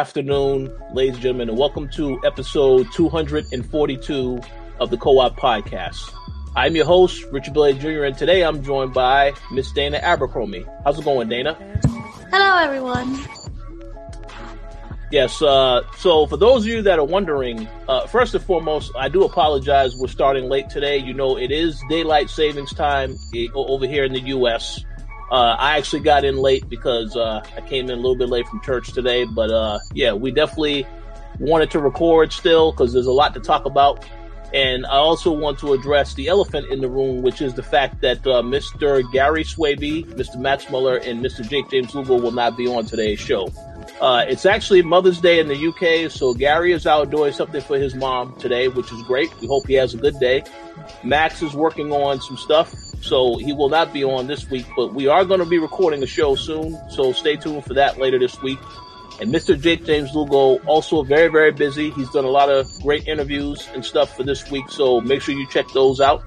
afternoon, ladies and gentlemen, and welcome to episode 242 of the Co-op Podcast. I'm your host, Richard Bailey Jr., and today I'm joined by Miss Dana Abercrombie. How's it going, Dana? Hello, everyone. Yes, uh, so for those of you that are wondering, uh, first and foremost, I do apologize. We're starting late today. You know, it is daylight savings time eh, over here in the U.S. Uh, I actually got in late because uh, I came in a little bit late from church today. But uh, yeah, we definitely wanted to record still because there's a lot to talk about. And I also want to address the elephant in the room, which is the fact that uh, Mr. Gary Swaby, Mr. Max Muller, and Mr. Jake James Lugo will not be on today's show. Uh, it's actually Mother's Day in the UK, so Gary is out doing something for his mom today, which is great. We hope he has a good day. Max is working on some stuff so he will not be on this week, but we are going to be recording a show soon. So stay tuned for that later this week. And Mr. Jake James Lugo also very, very busy. He's done a lot of great interviews and stuff for this week. So make sure you check those out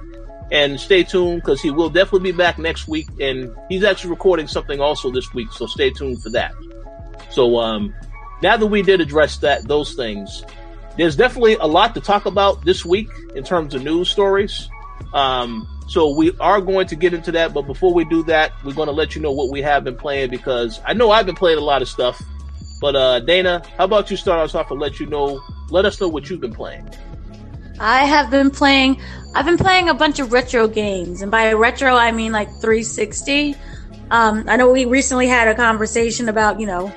and stay tuned because he will definitely be back next week. And he's actually recording something also this week. So stay tuned for that. So, um, now that we did address that, those things, there's definitely a lot to talk about this week in terms of news stories. Um, so we are going to get into that, but before we do that, we're going to let you know what we have been playing because I know I've been playing a lot of stuff. But uh, Dana, how about you start us off and let you know, let us know what you've been playing. I have been playing. I've been playing a bunch of retro games, and by retro I mean like 360. Um, I know we recently had a conversation about you know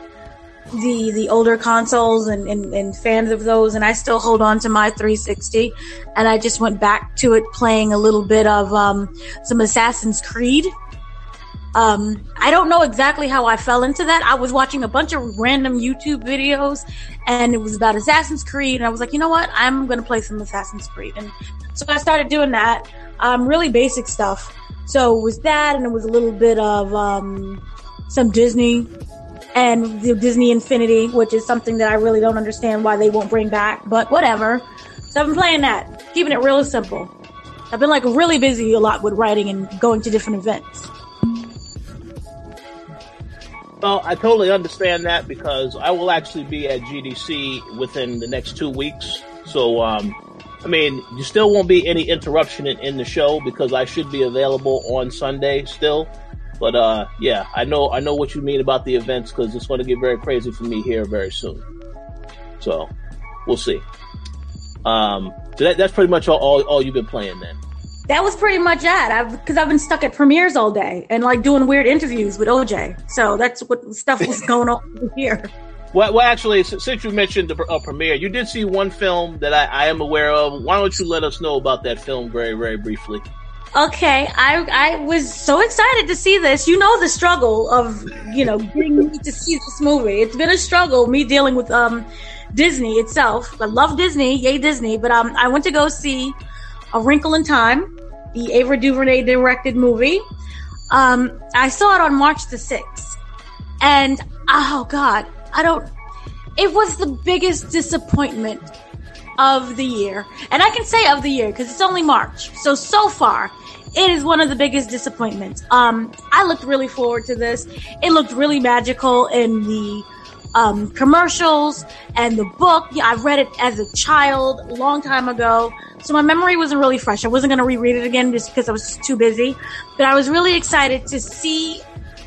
the the older consoles and, and, and, fans of those and I still hold on to my 360 and I just went back to it playing a little bit of um, some Assassin's Creed. Um, I don't know exactly how I fell into that. I was watching a bunch of random YouTube videos and it was about Assassin's Creed and I was like, you know what? I'm going to play some Assassin's Creed. And so I started doing that. Um, really basic stuff. So it was that and it was a little bit of um, some Disney and the Disney Infinity, which is something that I really don't understand why they won't bring back, but whatever. So I've been playing that, keeping it real simple. I've been like really busy a lot with writing and going to different events. Well, I totally understand that because I will actually be at GDC within the next two weeks. So, um, I mean, you still won't be any interruption in, in the show because I should be available on Sunday still. But uh, yeah, I know I know what you mean about the events because it's going to get very crazy for me here very soon. So we'll see. Um, so that, that's pretty much all, all, all you've been playing then. That was pretty much it. I've because I've been stuck at premieres all day and like doing weird interviews with OJ. So that's what stuff was going on here. Well, well, actually, since you mentioned the uh, premiere, you did see one film that I, I am aware of. Why don't you let us know about that film very, very briefly? Okay, I I was so excited to see this. You know the struggle of you know getting me to see this movie. It's been a struggle me dealing with um Disney itself. I love Disney, yay Disney. But um, I went to go see A Wrinkle in Time, the Ava DuVernay directed movie. Um, I saw it on March the sixth, and oh god, I don't. It was the biggest disappointment of the year. And I can say of the year because it's only March. So, so far, it is one of the biggest disappointments. Um, I looked really forward to this. It looked really magical in the um, commercials and the book. Yeah, I read it as a child a long time ago. So my memory wasn't really fresh. I wasn't going to reread it again just because I was too busy. But I was really excited to see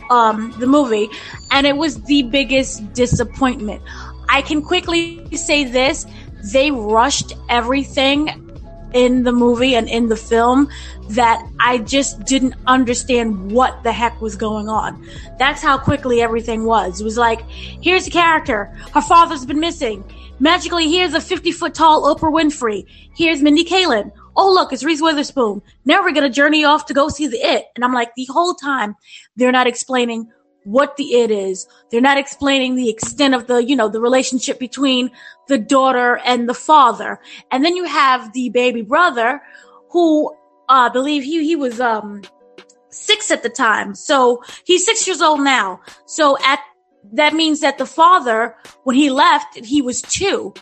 um, the movie, and it was the biggest disappointment. I can quickly say this they rushed everything in the movie and in the film that I just didn't understand what the heck was going on. That's how quickly everything was. It was like, here's a character. Her father's been missing. Magically, here's a 50 foot tall Oprah Winfrey. Here's Mindy Kaling. Oh, look, it's Reese Witherspoon. Now we're going to journey off to go see the It. And I'm like, the whole time, they're not explaining what the it is. They're not explaining the extent of the, you know, the relationship between the daughter and the father. And then you have the baby brother who, I believe he, he was, um, six at the time. So he's six years old now. So at, that means that the father, when he left, he was two.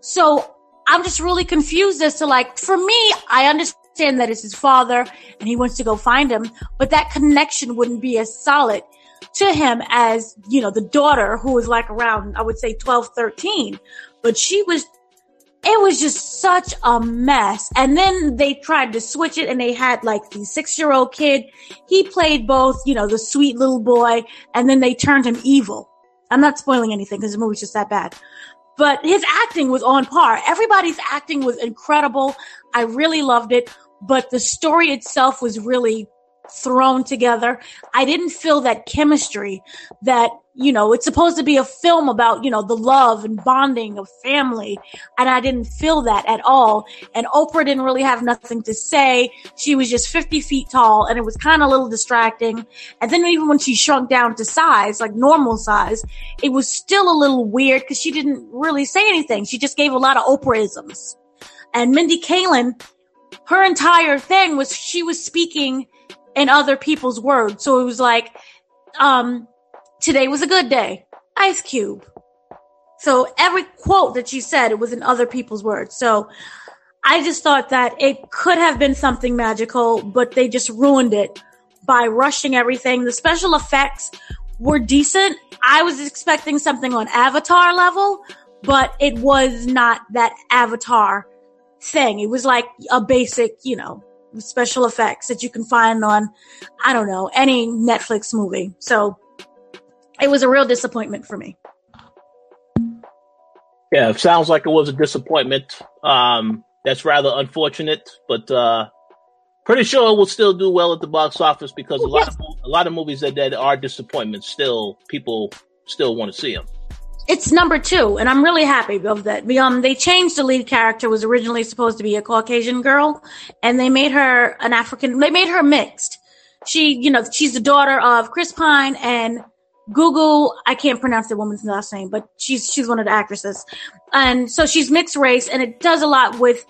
So I'm just really confused as to like, for me, I understand that it's his father and he wants to go find him, but that connection wouldn't be as solid to him as, you know, the daughter who was like around, I would say 12, 13, but she was, it was just such a mess. And then they tried to switch it and they had like the six year old kid. He played both, you know, the sweet little boy and then they turned him evil. I'm not spoiling anything because the movie's just that bad. But his acting was on par. Everybody's acting was incredible. I really loved it. But the story itself was really thrown together. I didn't feel that chemistry that, you know, it's supposed to be a film about, you know, the love and bonding of family. And I didn't feel that at all. And Oprah didn't really have nothing to say. She was just 50 feet tall and it was kind of a little distracting. And then even when she shrunk down to size, like normal size, it was still a little weird because she didn't really say anything. She just gave a lot of Oprahisms. And Mindy Kaling, her entire thing was she was speaking in other people's words. So it was like, um, today was a good day. Ice Cube. So every quote that she said, it was in other people's words. So I just thought that it could have been something magical, but they just ruined it by rushing everything. The special effects were decent. I was expecting something on Avatar level, but it was not that Avatar thing. It was like a basic, you know, special effects that you can find on, I don't know, any Netflix movie. So it was a real disappointment for me. Yeah, it sounds like it was a disappointment. Um, that's rather unfortunate, but uh, pretty sure it will still do well at the box office because a lot of a lot of movies that, that are disappointments still people still want to see them it's number two, and I'm really happy of that. Um, they changed the lead character was originally supposed to be a Caucasian girl, and they made her an African. They made her mixed. She, you know, she's the daughter of Chris Pine and Gugu. I can't pronounce the woman's last name, but she's she's one of the actresses, and so she's mixed race, and it does a lot with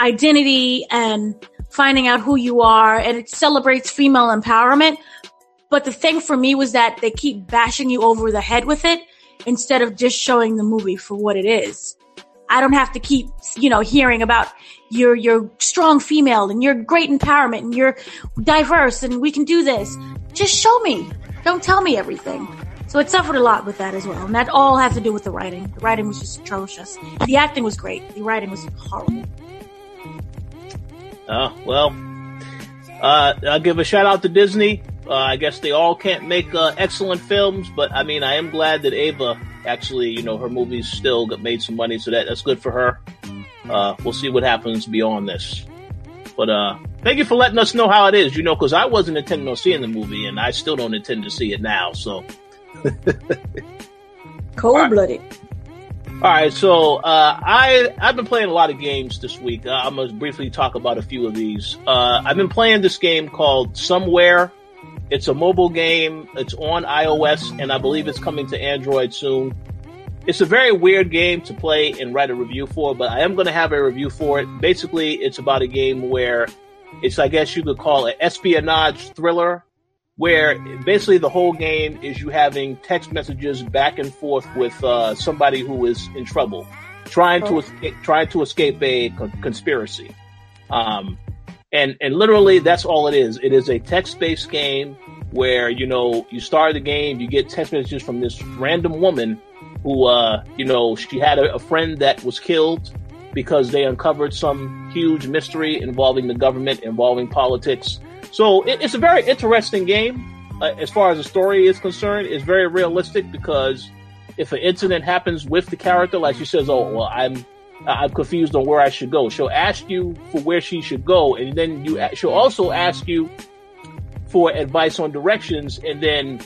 identity and finding out who you are, and it celebrates female empowerment. But the thing for me was that they keep bashing you over the head with it instead of just showing the movie for what it is. I don't have to keep, you know, hearing about your your strong female and your great empowerment and you're diverse and we can do this. Just show me. Don't tell me everything. So it suffered a lot with that as well. And that all has to do with the writing. The writing was just atrocious. The acting was great. The writing was horrible. Oh, well. Uh, I'll give a shout out to Disney. Uh, I guess they all can't make uh, excellent films, but I mean, I am glad that Ava actually, you know, her movies still got made some money, so that that's good for her. Uh, we'll see what happens beyond this. But uh, thank you for letting us know how it is, you know, because I wasn't intending on seeing the movie, and I still don't intend to see it now. So, cold blooded. All right, so uh, I I've been playing a lot of games this week. Uh, I'm gonna briefly talk about a few of these. Uh, I've been playing this game called Somewhere it's a mobile game. It's on iOS, and I believe it's coming to Android soon. It's a very weird game to play and write a review for, but I am going to have a review for it. Basically, it's about a game where it's, I guess you could call it espionage thriller, where basically the whole game is you having text messages back and forth with uh, somebody who is in trouble, trying to escape, trying to escape a conspiracy. Um, and and literally that's all it is. It is a text based game where you know you start the game, you get text messages from this random woman who uh you know she had a, a friend that was killed because they uncovered some huge mystery involving the government, involving politics. So it, it's a very interesting game uh, as far as the story is concerned. It's very realistic because if an incident happens with the character, like she says, "Oh, well, I'm I'm confused on where I should go. She'll ask you for where she should go, and then you she'll also ask you for advice on directions. And then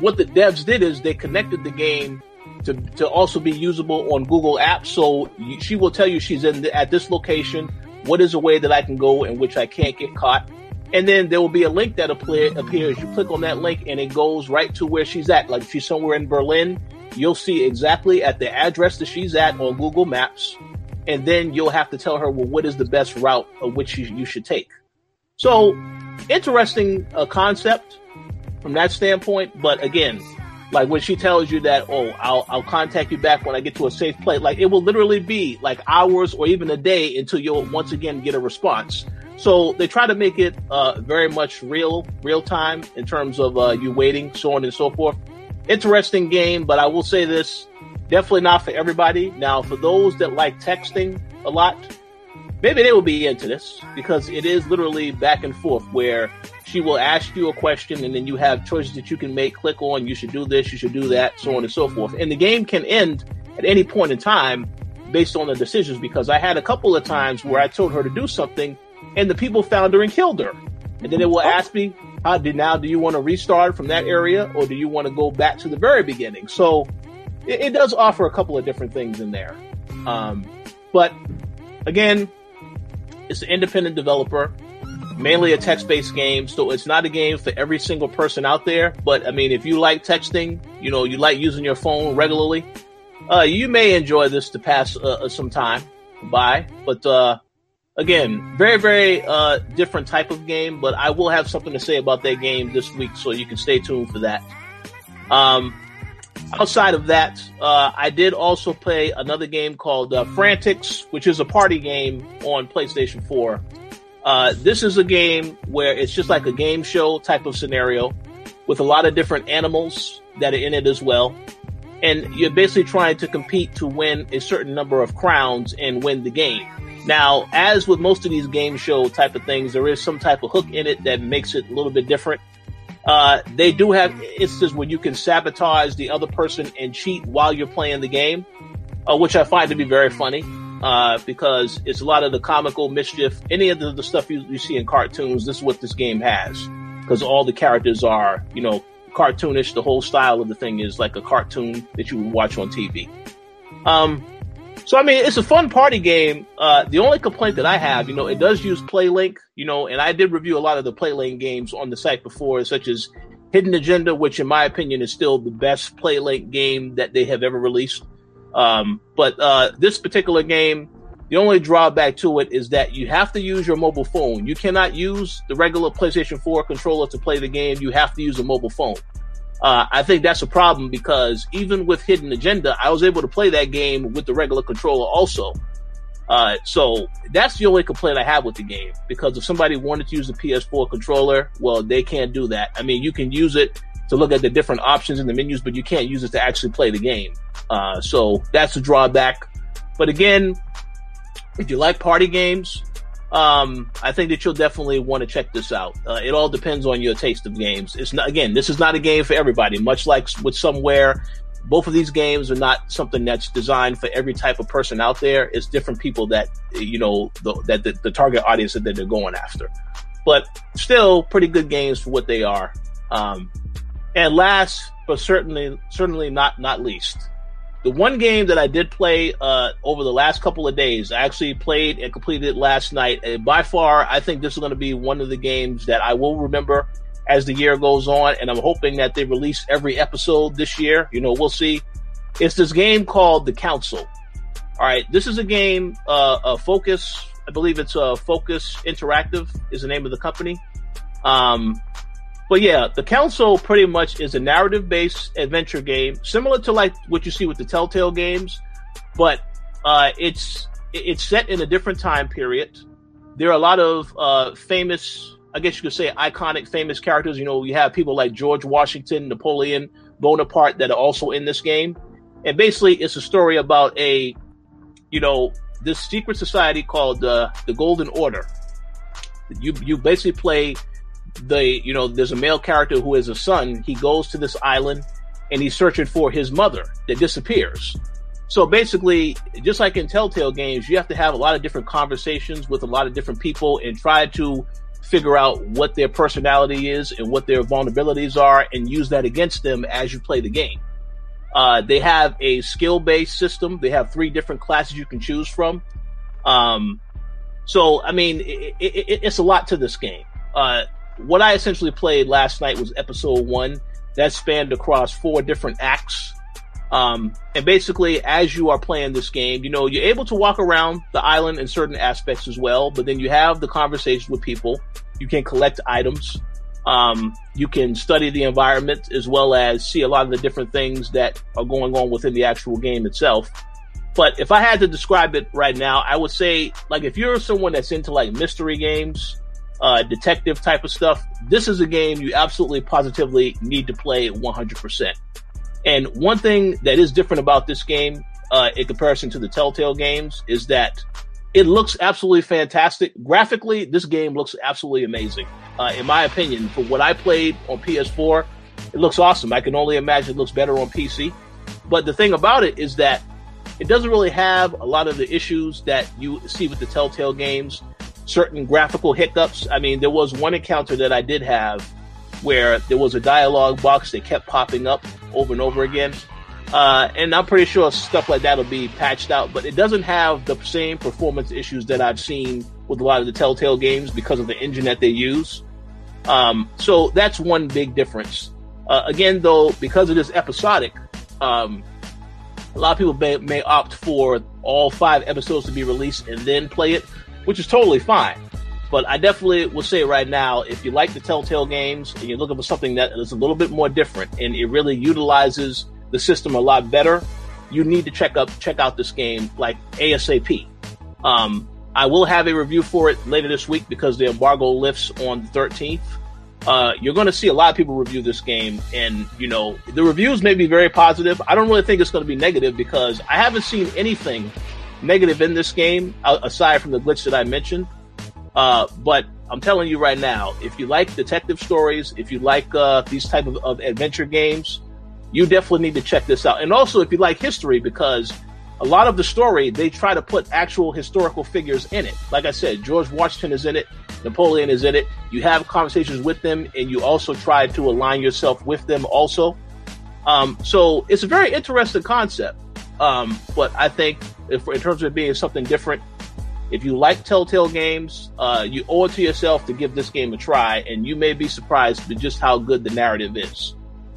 what the devs did is they connected the game to, to also be usable on Google Maps. So she will tell you she's in the, at this location. What is a way that I can go in which I can't get caught? and then there will be a link that appear, appears. You click on that link, and it goes right to where she's at. Like if she's somewhere in Berlin, you'll see exactly at the address that she's at on Google Maps, and then you'll have to tell her, well, what is the best route of which you, you should take. So, interesting uh, concept from that standpoint. But again, like when she tells you that, oh, I'll, I'll contact you back when I get to a safe place. Like it will literally be like hours or even a day until you'll once again get a response. So they try to make it uh, very much real, real time in terms of uh, you waiting, so on and so forth. Interesting game, but I will say this: definitely not for everybody. Now, for those that like texting a lot, maybe they will be into this because it is literally back and forth where she will ask you a question and then you have choices that you can make. Click on, you should do this, you should do that, so on and so forth. And the game can end at any point in time based on the decisions because I had a couple of times where I told her to do something and the people found her and killed her. And then it will oh. ask me, did now do you want to restart from that area or do you want to go back to the very beginning? So it, it does offer a couple of different things in there. Um, but again, it's an independent developer, mainly a text based game. So it's not a game for every single person out there. But I mean, if you like texting, you know, you like using your phone regularly, uh, you may enjoy this to pass uh, uh some time by. But uh, again, very, very uh, different type of game. But I will have something to say about that game this week, so you can stay tuned for that. Um, outside of that, uh, I did also play another game called uh, Frantics, which is a party game on PlayStation 4. Uh, this is a game where it's just like a game show type of scenario with a lot of different animals that are in it as well. And you're basically trying to compete to win a certain number of crowns and win the game. Now, as with most of these game show type of things, there is some type of hook in it that makes it a little bit different. Uh, they do have instances where you can sabotage the other person and cheat while you're playing the game, uh, which I find to be very funny. Uh, because it's a lot of the comical mischief, any of the, the stuff you, you, see in cartoons. This is what this game has, because all the characters are, you know, cartoonish. The whole style of the thing is like a cartoon that you would watch on TV. Um, so I mean, it's a fun party game. Uh, the only complaint that I have, you know, it does use PlayLink, you know, and I did review a lot of the PlayLink games on the site before, such as Hidden Agenda, which in my opinion is still the best PlayLink game that they have ever released. Um, but uh, this particular game, the only drawback to it is that you have to use your mobile phone. You cannot use the regular PlayStation 4 controller to play the game. You have to use a mobile phone. Uh, I think that's a problem because even with Hidden Agenda, I was able to play that game with the regular controller also. Uh, so that's the only complaint I have with the game because if somebody wanted to use the PS4 controller, well, they can't do that. I mean, you can use it to look at the different options in the menus, but you can't use it to actually play the game. Uh, so that's a drawback. But again, if you like party games, um, I think that you'll definitely want to check this out. Uh, it all depends on your taste of games. It's not again, this is not a game for everybody. Much like with Somewhere, both of these games are not something that's designed for every type of person out there. It's different people that you know the, that the, the target audience that they're going after. But still, pretty good games for what they are. Um, and last, but certainly certainly not not least, the one game that I did play uh, over the last couple of days, I actually played and completed last night. And by far, I think this is going to be one of the games that I will remember as the year goes on. And I'm hoping that they release every episode this year. You know, we'll see. It's this game called The Council. All right, this is a game, uh, a Focus. I believe it's a uh, Focus Interactive is the name of the company. Um, but yeah, the Council pretty much is a narrative based adventure game, similar to like what you see with the Telltale games, but uh, it's it's set in a different time period. There are a lot of uh, famous, I guess you could say, iconic, famous characters. You know, you have people like George Washington, Napoleon Bonaparte that are also in this game, and basically, it's a story about a, you know, this secret society called uh, the Golden Order. You you basically play the you know there's a male character who has a son. He goes to this island and he's searching for his mother that disappears. So basically just like in telltale games you have to have a lot of different conversations with a lot of different people and try to figure out what their personality is and what their vulnerabilities are and use that against them as you play the game. Uh, they have a skill based system. They have three different classes you can choose from. Um, so i mean it, it, it's a lot to this game. Uh, what I essentially played last night was episode one that spanned across four different acts. Um, and basically, as you are playing this game, you know, you're able to walk around the island in certain aspects as well, but then you have the conversations with people. You can collect items. Um, you can study the environment as well as see a lot of the different things that are going on within the actual game itself. But if I had to describe it right now, I would say, like, if you're someone that's into like mystery games, uh, detective type of stuff, this is a game you absolutely positively need to play 100%. And one thing that is different about this game, uh, in comparison to the Telltale games, is that it looks absolutely fantastic. Graphically, this game looks absolutely amazing. Uh, in my opinion, for what I played on PS4, it looks awesome. I can only imagine it looks better on PC. But the thing about it is that it doesn't really have a lot of the issues that you see with the Telltale games certain graphical hiccups. I mean, there was one encounter that I did have where there was a dialogue box that kept popping up over and over again. Uh, and I'm pretty sure stuff like that will be patched out, but it doesn't have the same performance issues that I've seen with a lot of the Telltale games because of the engine that they use. Um, so that's one big difference. Uh, again, though, because it is episodic, um, a lot of people may, may opt for all five episodes to be released and then play it which is totally fine. But I definitely will say right now, if you like the Telltale games and you're looking for something that is a little bit more different and it really utilizes the system a lot better, you need to check up check out this game like ASAP. Um, I will have a review for it later this week because the embargo lifts on the 13th. Uh, you're going to see a lot of people review this game, and you know the reviews may be very positive. I don't really think it's going to be negative because I haven't seen anything negative in this game, aside from the glitch that I mentioned. Uh, but I'm telling you right now, if you like detective stories, if you like uh, these type of, of, adventure games, you definitely need to check this out. And also, if you like history, because a lot of the story they try to put actual historical figures in it. Like I said, George Washington is in it, Napoleon is in it. You have conversations with them, and you also try to align yourself with them. Also, um, so it's a very interesting concept. Um, but I think if, in terms of being something different, if you like Telltale games, uh, you owe it to yourself to give this game a try, and you may be surprised at just how good the narrative is.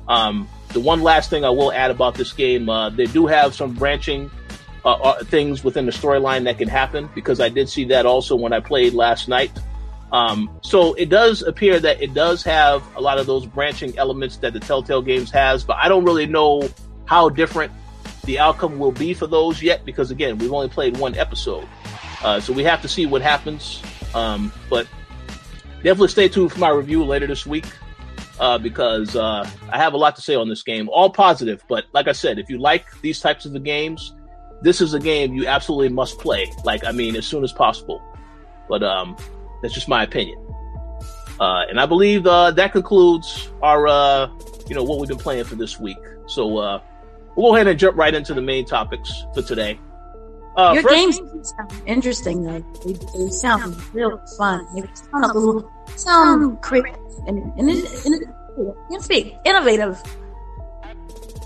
Um, the one last thing I will add about this game, uh, they do have some branching uh, uh things within the storyline that can happen because I did see that also when I played last night. Um, so it does appear that it does have a lot of those branching elements that the Telltale games has, but I don't really know how different the outcome will be for those yet because again we've only played one episode. Uh, so we have to see what happens. Um, but definitely stay tuned for my review later this week uh, because uh, i have a lot to say on this game all positive. But like i said if you like these types of the games this is a game you absolutely must play. Like i mean as soon as possible. But um, that's just my opinion. Uh, and i believe uh, that concludes our uh, you know what we've been playing for this week. So we'll go ahead and jump right into the main topics for today. Uh, Your first, games sound interesting, though. They, they sound real fun. They sound a little sound creative and, and, and, and speak innovative.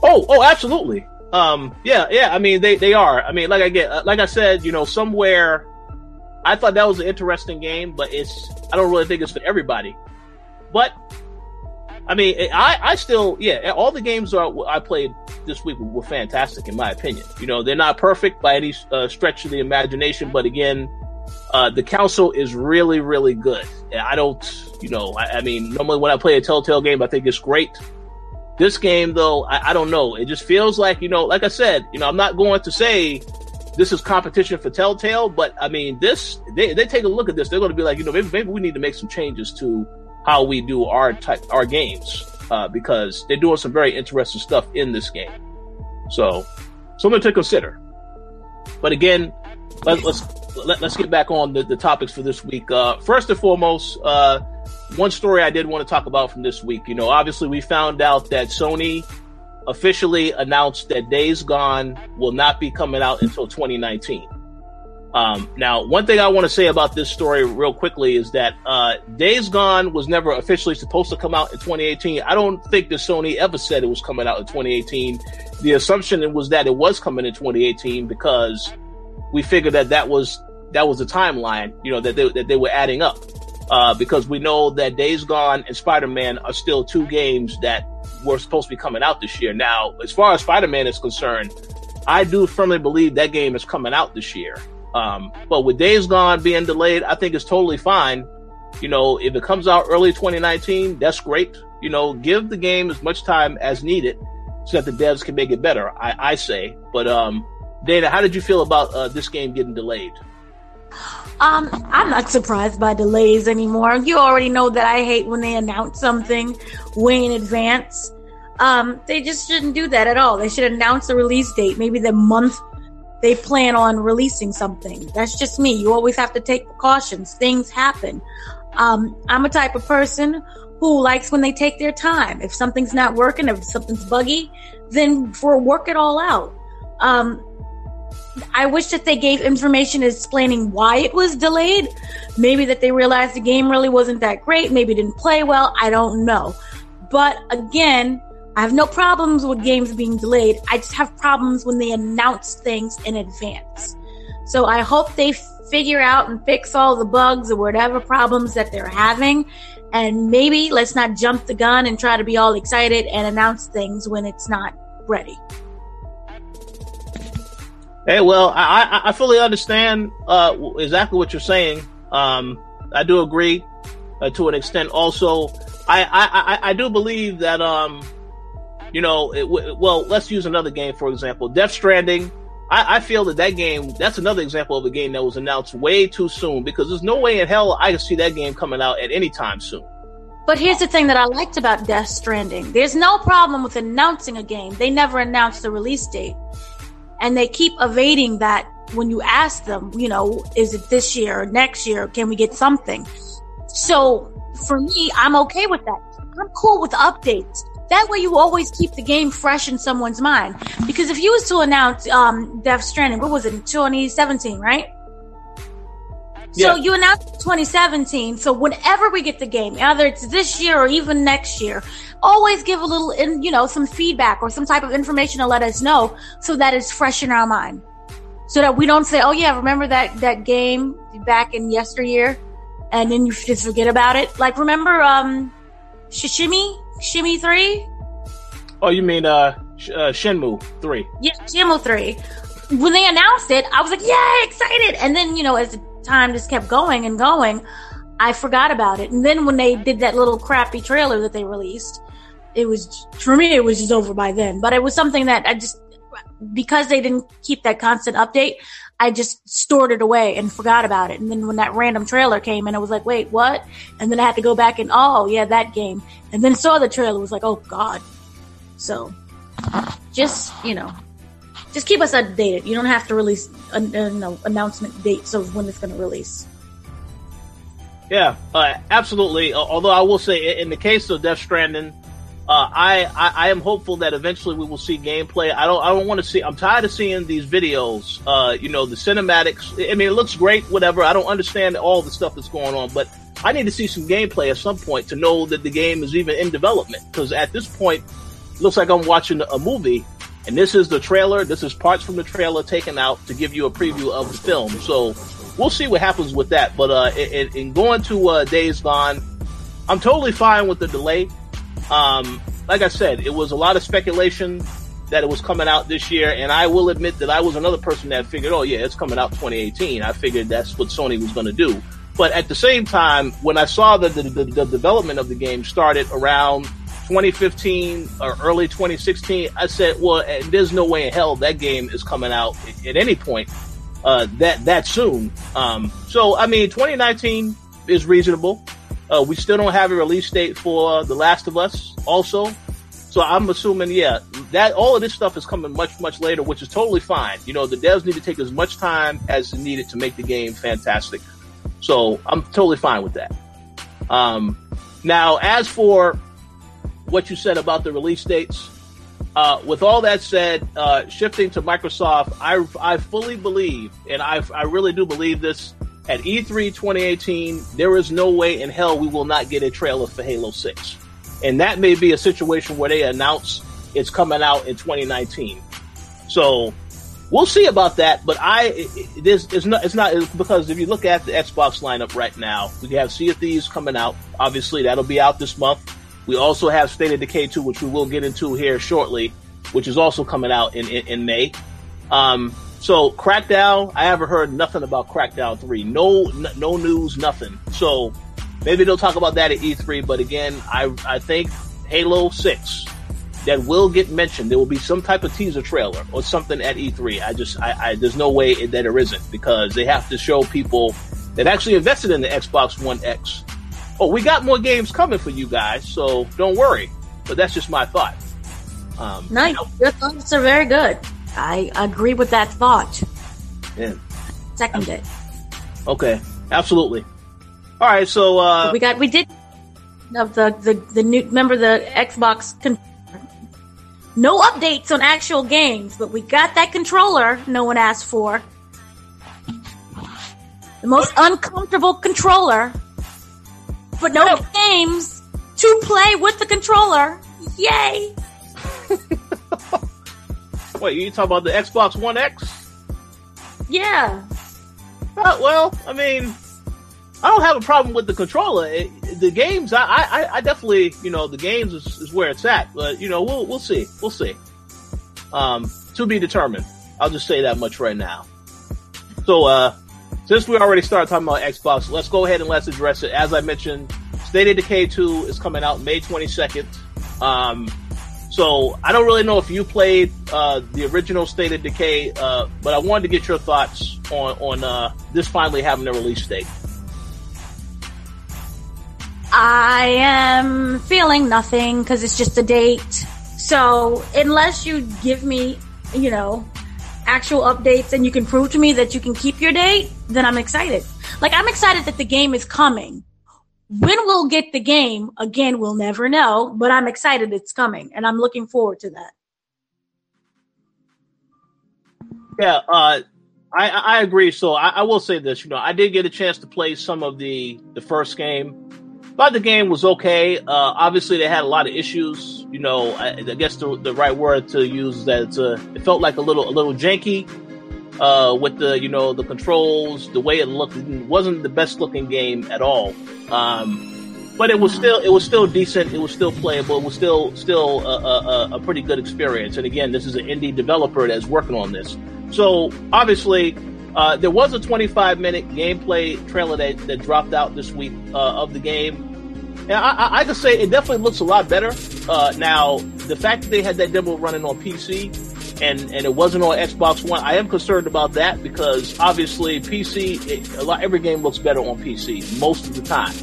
Oh, oh, absolutely. Um, yeah, yeah. I mean, they, they are. I mean, like I get, like I said, you know, somewhere. I thought that was an interesting game, but it's. I don't really think it's for everybody. But I mean, I, I still, yeah, all the games are, I played this week were fantastic in my opinion. You know, they're not perfect by any uh, stretch of the imagination, but again, uh, the council is really, really good. I don't, you know, I, I, mean, normally when I play a Telltale game, I think it's great. This game, though, I, I don't know. It just feels like, you know, like I said, you know, I'm not going to say this is competition for Telltale, but I mean, this, they, they take a look at this, they're going to be like, you know, maybe, maybe we need to make some changes to how we do our type, our games uh, because they're doing some very interesting stuff in this game. So, something to consider. But again, let, let's let, us let us get back on the, the topics for this week. Uh, first and foremost, uh, one story I did want to talk about from this week. You know, obviously we found out that Sony officially announced that Days Gone will not be coming out until 2019. Um, now, one thing I want to say about this story real quickly is that uh, Days Gone was never officially supposed to come out in 2018. I don't think that Sony ever said it was coming out in 2018. The assumption was that it was coming in 2018 because we figured that that was that was the timeline, you know, that they, that they were adding up. uh, because we know that Days Gone and Spider Man are still two games that were supposed to be coming out this year. Now, as far as Spider Man is concerned, I do firmly believe that game is coming out this year. Um, but with Days Gone being delayed, I think it's totally fine. You know, if it comes out early 2019, that's great. You know, give the game as much time as needed so that the devs can make it better. I, I say. But um, Dana, how did you feel about uh, this game getting delayed? Um, I'm not surprised by delays anymore. You already know that I hate when they announce something way in advance. Um, they just shouldn't do that at all. They should announce the release date, maybe the month they plan on releasing something. That's just me. You always have to take precautions. Things happen. Um, I'm a type of person who likes when they take their time. If something's not working, if something's buggy, then for work it all out. Um, I wish that they gave information explaining why it was delayed. Maybe that they realized the game really wasn't that great. Maybe didn't play well. I don't know. But again, I have no problems with games being delayed. I just have problems when they announce things in advance. So I hope they figure out and fix all the bugs or whatever problems that they're having. And maybe let's not jump the gun and try to be all excited and announce things when it's not ready. Hey, well, I, I fully understand uh, exactly what you're saying. Um, I do agree uh, to an extent. Also, I, I, I, do believe that, um, you know, it, well, let's use another game, for example. Death Stranding. I, I feel that that game, that's another example of a game that was announced way too soon because there's no way in hell I can see that game coming out at any time soon. But here's the thing that I liked about Death Stranding. There's no problem with announcing a game. They never announced the release date and they keep evading that when you ask them, you know, is it this year or next year? Can we get something? So for me, I'm okay with that. I'm cool with updates. That way you always keep the game fresh in someone's mind. Because if you was to announce um Death Stranding, what was it, 2017, right? So you announced 2017. So whenever we get the game, either it's this year or even next year, always give a little, in, you know, some feedback or some type of information to let us know so that it's fresh in our mind. So that we don't say, oh yeah, remember that, that game back in yesteryear? And then you just forget about it. Like remember, um, Shishimi? Shimmy 3? Oh, you mean, uh, uh, Shenmue 3. Yeah, Shenmue 3. When they announced it, I was like, yeah, excited. And then, you know, as time just kept going and going, I forgot about it. And then when they did that little crappy trailer that they released, it was for me it was just over by then. But it was something that I just because they didn't keep that constant update, I just stored it away and forgot about it. And then when that random trailer came and I was like, wait, what? And then I had to go back and oh yeah, that game. And then saw the trailer was like, oh god. So just you know, just keep us updated. You don't have to release an, an announcement dates of when it's going to release. Yeah, uh, absolutely. Although I will say, in the case of Death Stranding, uh, I, I, I am hopeful that eventually we will see gameplay. I don't I don't want to see. I'm tired of seeing these videos. Uh, you know, the cinematics. I mean, it looks great, whatever. I don't understand all the stuff that's going on, but I need to see some gameplay at some point to know that the game is even in development. Because at this point, looks like I'm watching a movie and this is the trailer. This is parts from the trailer taken out to give you a preview of the film. So we'll see what happens with that. But uh, in, in going to uh, Days Gone, I'm totally fine with the delay. Um, like I said, it was a lot of speculation that it was coming out this year, and I will admit that I was another person that figured, oh yeah, it's coming out 2018. I figured that's what Sony was going to do. But at the same time, when I saw that the, the, the development of the game started around 2015 or early 2016, I said, well, there's no way in hell that game is coming out at any point uh, that that soon. Um, so, I mean, 2019 is reasonable. Uh, we still don't have a release date for The Last of Us, also. So I'm assuming, yeah, that all of this stuff is coming much, much later, which is totally fine. You know, the devs need to take as much time as needed to make the game fantastic. So I'm totally fine with that. Um, now, as for what you said about the release dates. Uh, with all that said, uh, shifting to Microsoft, I, I fully believe, and I, I really do believe this, at E3 2018, there is no way in hell we will not get a trailer for Halo 6. And that may be a situation where they announce it's coming out in 2019. So we'll see about that. But I, there's, it's not, it's not it's because if you look at the Xbox lineup right now, we have Sea of Thieves coming out. Obviously, that'll be out this month. We also have State of Decay 2, which we will get into here shortly, which is also coming out in, in, in May. Um, so Crackdown, I haven't heard nothing about Crackdown 3. No, n- no news, nothing. So maybe they'll talk about that at E3, but again, I, I think Halo 6, that will get mentioned. There will be some type of teaser trailer or something at E3. I just, I, I there's no way that there isn't because they have to show people that actually invested in the Xbox One X. Oh, we got more games coming for you guys, so don't worry. But that's just my thought. Um, nice. You know, Your thoughts are very good. I agree with that thought. Yeah. Second it. Okay. Absolutely. All right. So, uh, we got, we did of the, the, the new, remember the Xbox con- no updates on actual games, but we got that controller no one asked for. The most uncomfortable controller, but no games to play with the controller. Yay! Wait, you talking about the Xbox One X? Yeah. Uh, well, I mean, I don't have a problem with the controller. It, the games, I, I, I definitely, you know, the games is, is, where it's at. But you know, we'll we'll see, we'll see. Um, to be determined. I'll just say that much right now. So, uh, since we already started talking about Xbox, let's go ahead and let's address it. As I mentioned, State of Decay 2 is coming out May 22nd. Um, so I don't really know if you played uh, the original State of Decay, uh, but I wanted to get your thoughts on on uh, this finally having a release date. I am feeling nothing because it's just a date. So unless you give me, you know, actual updates and you can prove to me that you can keep your date, then I'm excited. Like I'm excited that the game is coming. When we'll get the game, again, we'll never know, but I'm excited it's coming and I'm looking forward to that. Yeah, uh, I, I agree. So I, I will say this, you know, I did get a chance to play some of the, the first game but the game was okay. Uh, obviously, they had a lot of issues. You know, I, I guess the, the right word to use is that it felt like a little a little janky uh, with the you know the controls, the way it looked. It wasn't the best looking game at all. Um, but it was still it was still decent. It was still playable. It was still still a, a, a pretty good experience. And again, this is an indie developer that's working on this. So obviously, uh, there was a 25 minute gameplay trailer that, that dropped out this week uh, of the game. And I, I, I could say it definitely looks a lot better. Uh, now, the fact that they had that demo running on PC and, and it wasn't on Xbox One, I am concerned about that because obviously PC, it, a lot, every game looks better on PC most of the time.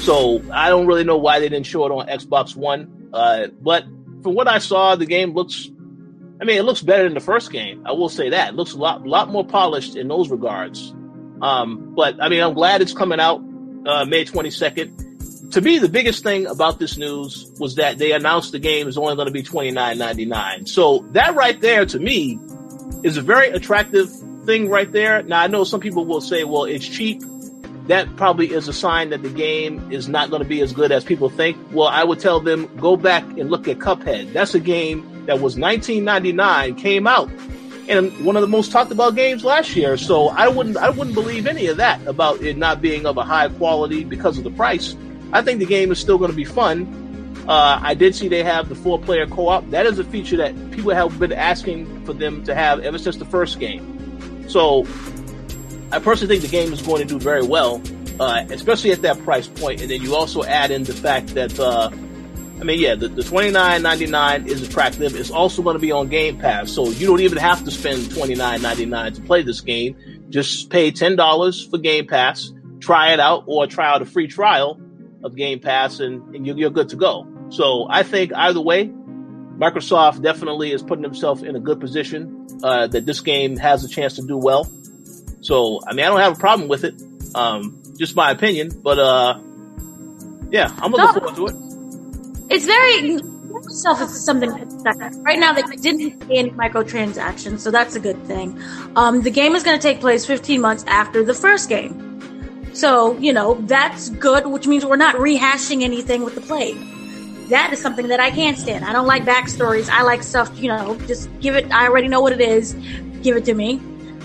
So I don't really know why they didn't show it on Xbox One. Uh, but from what I saw, the game looks I mean, it looks better than the first game. I will say that. It looks a lot, lot more polished in those regards. Um, but I mean, I'm glad it's coming out, uh, May 22nd. To me, the biggest thing about this news was that they announced the game is only going to be $29.99. So that right there to me is a very attractive thing right there. Now I know some people will say, well, it's cheap. That probably is a sign that the game is not going to be as good as people think. Well, I would tell them go back and look at Cuphead. That's a game that was 1999 came out and one of the most talked about games last year. So I wouldn't I wouldn't believe any of that about it not being of a high quality because of the price. I think the game is still going to be fun. Uh, I did see they have the four player co op. That is a feature that people have been asking for them to have ever since the first game. So I personally think the game is going to do very well, uh, especially at that price point. And then you also add in the fact that uh, I mean, yeah, the, the twenty nine ninety nine is attractive. It's also going to be on Game Pass, so you don't even have to spend twenty nine ninety nine to play this game. Just pay ten dollars for Game Pass, try it out, or try out a free trial of Game Pass, and, and you're, you're good to go. So I think either way, Microsoft definitely is putting himself in a good position uh, that this game has a chance to do well. So I mean, I don't have a problem with it. Um, just my opinion, but uh, yeah, I'm looking no. forward to it it's very itself is something right now they didn't see any microtransactions, so that's a good thing. Um, the game is going to take place 15 months after the first game. So, you know, that's good, which means we're not rehashing anything with the play. That is something that I can't stand. I don't like backstories. I like stuff, you know, just give it, I already know what it is. give it to me.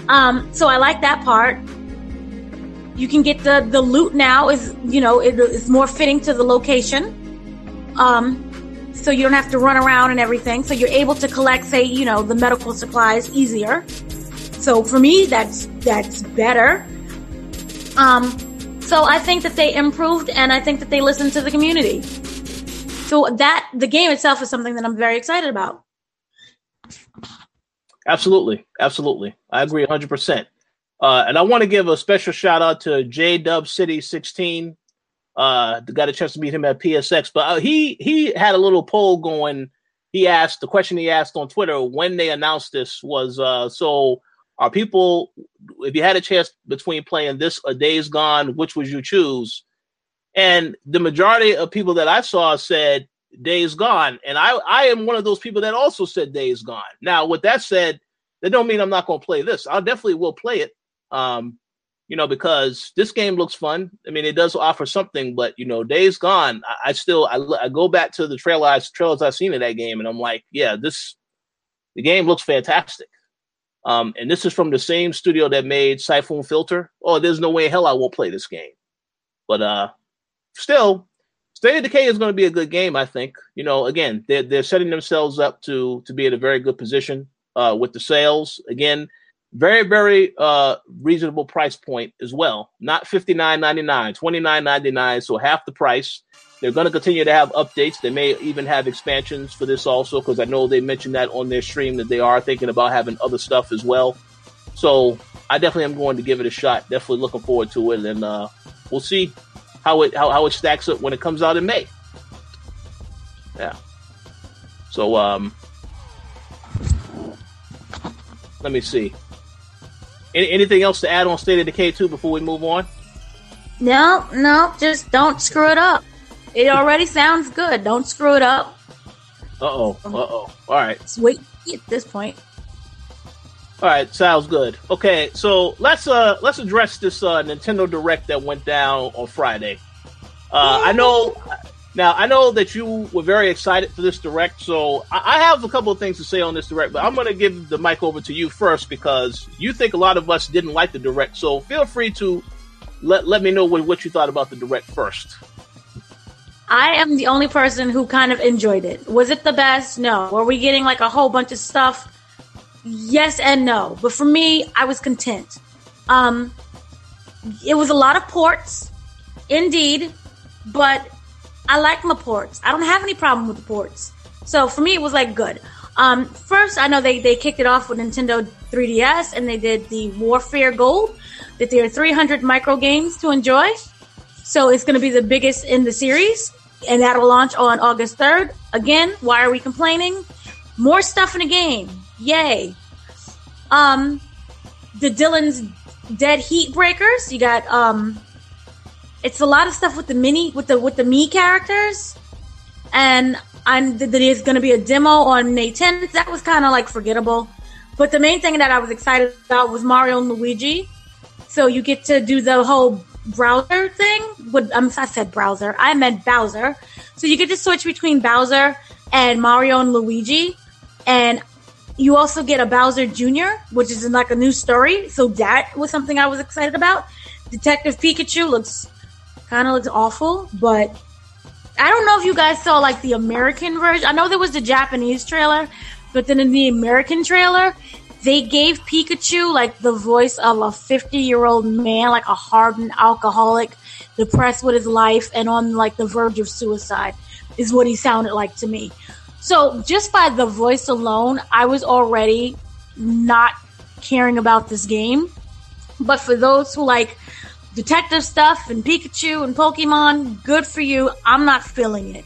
Um, so I like that part. You can get the the loot now is you know it, it's more fitting to the location. Um, so you don't have to run around and everything. So you're able to collect, say, you know, the medical supplies easier. So for me, that's that's better. Um, so I think that they improved, and I think that they listened to the community. So that the game itself is something that I'm very excited about. Absolutely, absolutely, I agree 100. Uh, And I want to give a special shout out to J Dub City 16. Uh, got a chance to meet him at PSX, but uh, he he had a little poll going. He asked the question he asked on Twitter when they announced this was uh, so are people if you had a chance between playing this or Days Gone, which would you choose? And the majority of people that I saw said Days Gone, and I I am one of those people that also said Days Gone. Now, with that said, that don't mean I'm not going to play this. I definitely will play it. Um, you know, because this game looks fun. I mean, it does offer something, but you know, Days Gone, I, I still I, I, go back to the trailers trailers I've seen in that game, and I'm like, yeah, this the game looks fantastic. Um, and this is from the same studio that made Siphon Filter. Oh, there's no way in hell I won't play this game. But uh, still, State of Decay is going to be a good game. I think. You know, again, they're they're setting themselves up to to be in a very good position uh, with the sales. Again, very very uh, reasonable price point as well. Not fifty nine ninety nine, twenty nine ninety nine, so half the price. They're going to continue to have updates. They may even have expansions for this also, because I know they mentioned that on their stream that they are thinking about having other stuff as well. So I definitely am going to give it a shot. Definitely looking forward to it, and uh, we'll see how it how, how it stacks up when it comes out in May. Yeah. So um, let me see. Any, anything else to add on State of Decay 2 before we move on? No, no, just don't screw it up. It already sounds good. Don't screw it up. Uh oh. Uh oh. All right. Just wait at this point. All right, sounds good. Okay, so let's uh let's address this uh Nintendo Direct that went down on Friday. Uh, I know now I know that you were very excited for this Direct, so I, I have a couple of things to say on this Direct, but I'm going to give the mic over to you first because you think a lot of us didn't like the Direct. So feel free to let let me know what, what you thought about the Direct first. I am the only person who kind of enjoyed it. Was it the best? No. Were we getting like a whole bunch of stuff? Yes and no. But for me, I was content. Um, it was a lot of ports, indeed, but I like my ports. I don't have any problem with the ports. So for me, it was like good. Um, first, I know they, they kicked it off with Nintendo 3DS and they did the WarioWare Gold, that there are 300 micro games to enjoy. So it's going to be the biggest in the series, and that'll launch on August 3rd. Again, why are we complaining? More stuff in the game. Yay. Um, the Dillon's Dead Heat Breakers. You got, um, it's a lot of stuff with the mini, with the, with the me characters. And I'm, there's to be a demo on May 10th. That was kind of like forgettable. But the main thing that I was excited about was Mario and Luigi. So you get to do the whole browser thing. Would um, I said browser? I meant Bowser. So you get to switch between Bowser and Mario and Luigi, and you also get a Bowser Jr., which is like a new story. So that was something I was excited about. Detective Pikachu looks kind of looks awful, but I don't know if you guys saw like the American version. I know there was the Japanese trailer, but then in the American trailer, they gave Pikachu like the voice of a 50 year old man, like a hardened alcoholic, depressed with his life and on like the verge of suicide, is what he sounded like to me. So just by the voice alone, I was already not caring about this game. But for those who like detective stuff and Pikachu and Pokemon, good for you. I'm not feeling it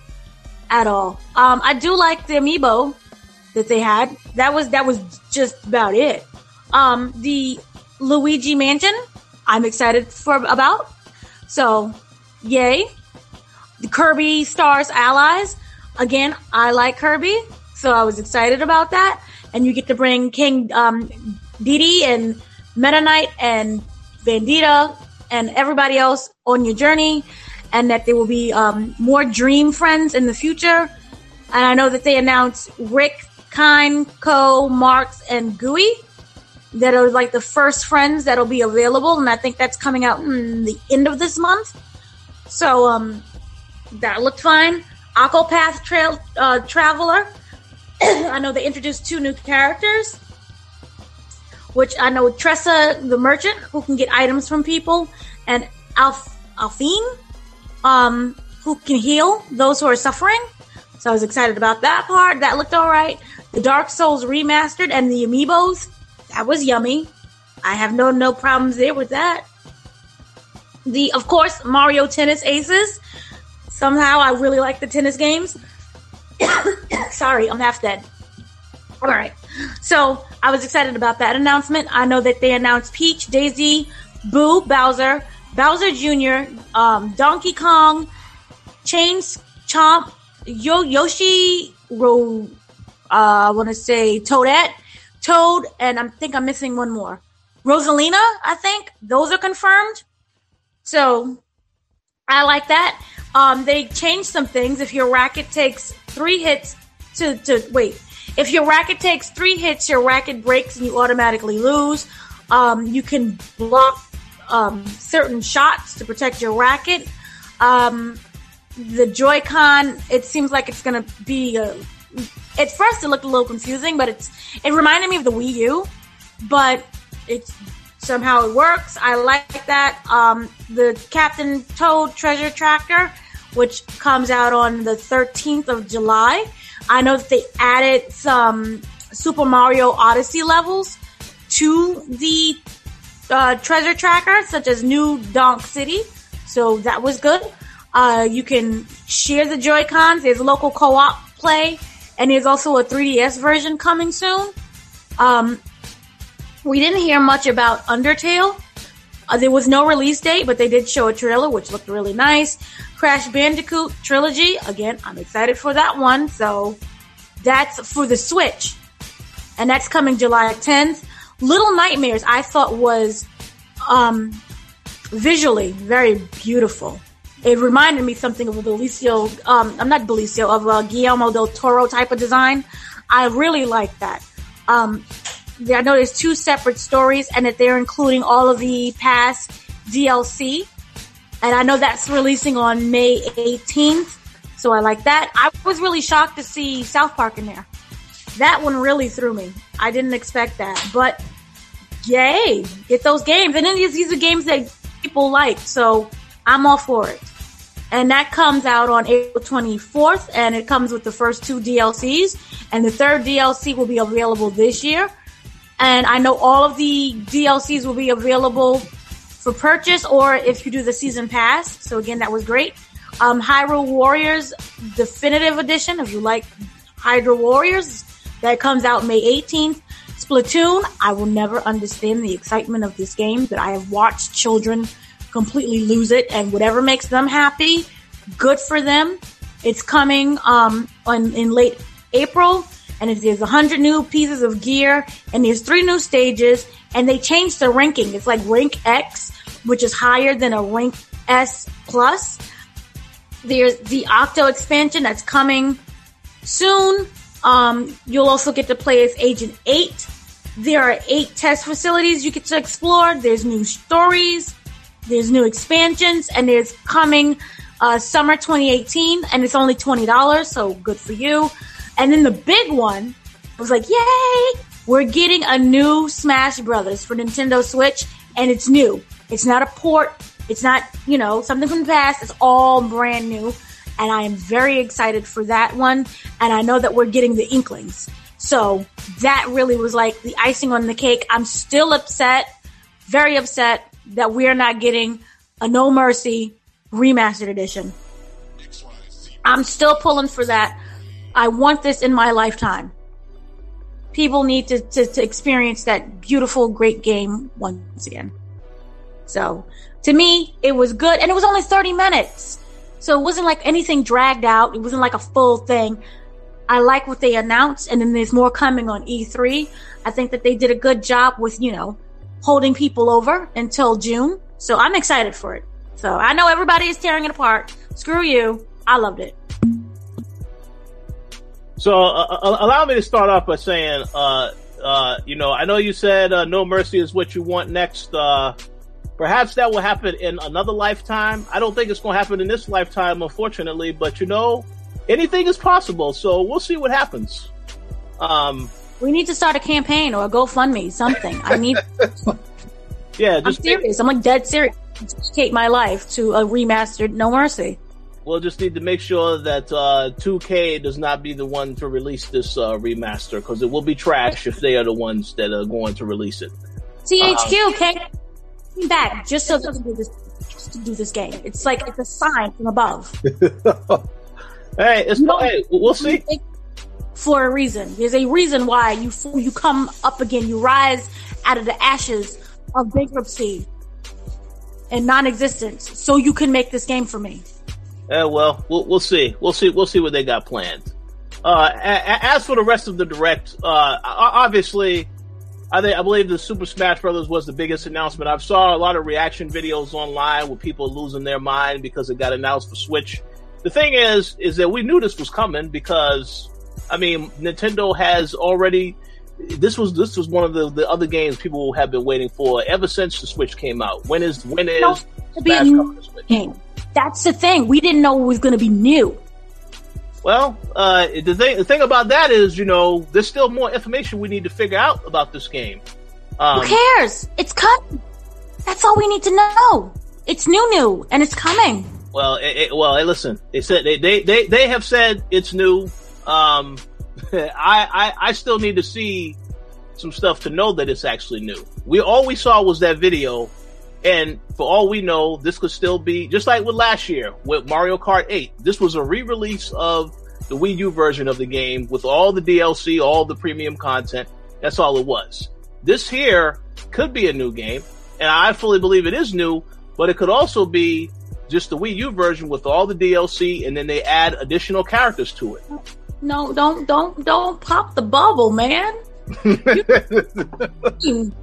at all. Um, I do like the amiibo that they had. That was that was just about it. Um, the Luigi Mansion, I'm excited for about. So, yay! The Kirby Stars Allies. Again, I like Kirby, so I was excited about that. And you get to bring King um, Dedede and Meta Knight and Bandita and everybody else on your journey, and that there will be um, more Dream Friends in the future. And I know that they announced Rick Kine, Co, Marx, and Gooey. that are like the first friends that'll be available, and I think that's coming out in the end of this month. So um, that looked fine. Octopath Trail uh, Traveler. I know they introduced two new characters, which I know Tressa the Merchant, who can get items from people, and Alf Alfyn, um, who can heal those who are suffering. So I was excited about that part. That looked all right. The Dark Souls remastered and the amiibos. That was yummy. I have no no problems there with that. The of course Mario Tennis Aces. Somehow I really like the tennis games. Sorry, I'm half dead. All right. So I was excited about that announcement. I know that they announced Peach, Daisy, Boo, Bowser, Bowser Jr., um, Donkey Kong, Chains, Chomp, Yo Yoshi, Ro, I want to say Toadette, Toad, and I think I'm missing one more. Rosalina, I think those are confirmed. So I like that. Um, they changed some things. If your racket takes three hits to, to wait, if your racket takes three hits, your racket breaks and you automatically lose. Um, you can block um, certain shots to protect your racket. Um, the Joy-Con, it seems like it's going to be a, at first it looked a little confusing, but it's it reminded me of the Wii U, but it's somehow it works. I like that. Um, the Captain Toad Treasure Tracker, which comes out on the 13th of July. I know that they added some Super Mario Odyssey levels to the uh, treasure tracker, such as New Donk City. So that was good. Uh, you can share the Joy Cons. There's local co-op play, and there's also a 3DS version coming soon. Um, we didn't hear much about Undertale. Uh, there was no release date, but they did show a trailer, which looked really nice. Crash Bandicoot Trilogy. Again, I'm excited for that one. So that's for the Switch. And that's coming July 10th. Little Nightmares, I thought was, um, visually very beautiful. It reminded me something of a Belicio, um, I'm not Belicio, of a Guillermo del Toro type of design. I really like that. Um, I know there's two separate stories and that they're including all of the past DLC. And I know that's releasing on May 18th. So I like that. I was really shocked to see South Park in there. That one really threw me. I didn't expect that, but yay, get those games. And then these, these are games that people like. So I'm all for it. And that comes out on April 24th and it comes with the first two DLCs and the third DLC will be available this year. And I know all of the DLCs will be available for purchase or if you do the season pass. So again, that was great. Um, Hyrule Warriors Definitive Edition, if you like Hyrule Warriors, that comes out May 18th. Splatoon, I will never understand the excitement of this game, but I have watched children completely lose it and whatever makes them happy, good for them. It's coming, um, on, in late April and if there's hundred new pieces of gear and there's three new stages and they changed the ranking. It's like rank X, which is higher than a rank S plus. There's the Octo expansion that's coming soon. Um, you'll also get to play as Agent 8. There are eight test facilities you get to explore. There's new stories. There's new expansions and there's coming, uh, summer 2018 and it's only $20. So good for you. And then the big one was like, yay! We're getting a new Smash Brothers for Nintendo Switch, and it's new. It's not a port. It's not, you know, something from the past. It's all brand new. And I am very excited for that one. And I know that we're getting the Inklings. So that really was like the icing on the cake. I'm still upset, very upset that we're not getting a No Mercy remastered edition. I'm still pulling for that. I want this in my lifetime. People need to, to, to experience that beautiful, great game once again. So, to me, it was good, and it was only 30 minutes. So it wasn't like anything dragged out. It wasn't like a full thing. I like what they announced, and then there's more coming on E3. I think that they did a good job with, you know, holding people over until June. So I'm excited for it. So I know everybody is tearing it apart. Screw you. I loved it. So uh, uh, allow me to start off by saying, uh, Uh, you know, I know you said uh, No Mercy is what you want next. Uh, perhaps that will happen in another lifetime. I don't think it's going to happen in this lifetime, unfortunately. But you know, anything is possible. So we'll see what happens. Um, we need to start a campaign or a GoFundMe, something. I need. yeah, I'm serious. I'm like dead serious. Dedicate my life to a remastered No Mercy. We'll just need to make sure that uh, 2K does not be the one to release this uh, remaster because it will be trash if they are the ones that are going to release it. THQ um, came back just so to do this, just to do this game. It's like it's a sign from above. hey, it's, hey, we'll see for a reason. There's a reason why you you come up again. You rise out of the ashes of bankruptcy and non-existence, so you can make this game for me. Yeah, well, we'll we'll see. We'll see. We'll see what they got planned. Uh, as for the rest of the direct, uh, obviously, I think I believe the Super Smash Brothers was the biggest announcement. I've saw a lot of reaction videos online with people losing their mind because it got announced for Switch. The thing is, is that we knew this was coming because I mean, Nintendo has already. This was this was one of the, the other games people have been waiting for ever since the Switch came out. When is when is no, Smash coming to Switch? Game. That's the thing. We didn't know it was going to be new. Well, uh, the thing the thing about that is, you know, there's still more information we need to figure out about this game. Um, Who cares? It's coming. That's all we need to know. It's new, new, and it's coming. Well, it, it, well, hey, listen. They said they, they they they have said it's new. Um, I, I, I still need to see some stuff to know that it's actually new. We all we saw was that video, and for all we know, this could still be just like with last year with Mario Kart 8. This was a re-release of the Wii U version of the game with all the DLC, all the premium content. That's all it was. This here could be a new game, and I fully believe it is new, but it could also be just the Wii U version with all the DLC, and then they add additional characters to it. No, don't, don't, don't pop the bubble, man.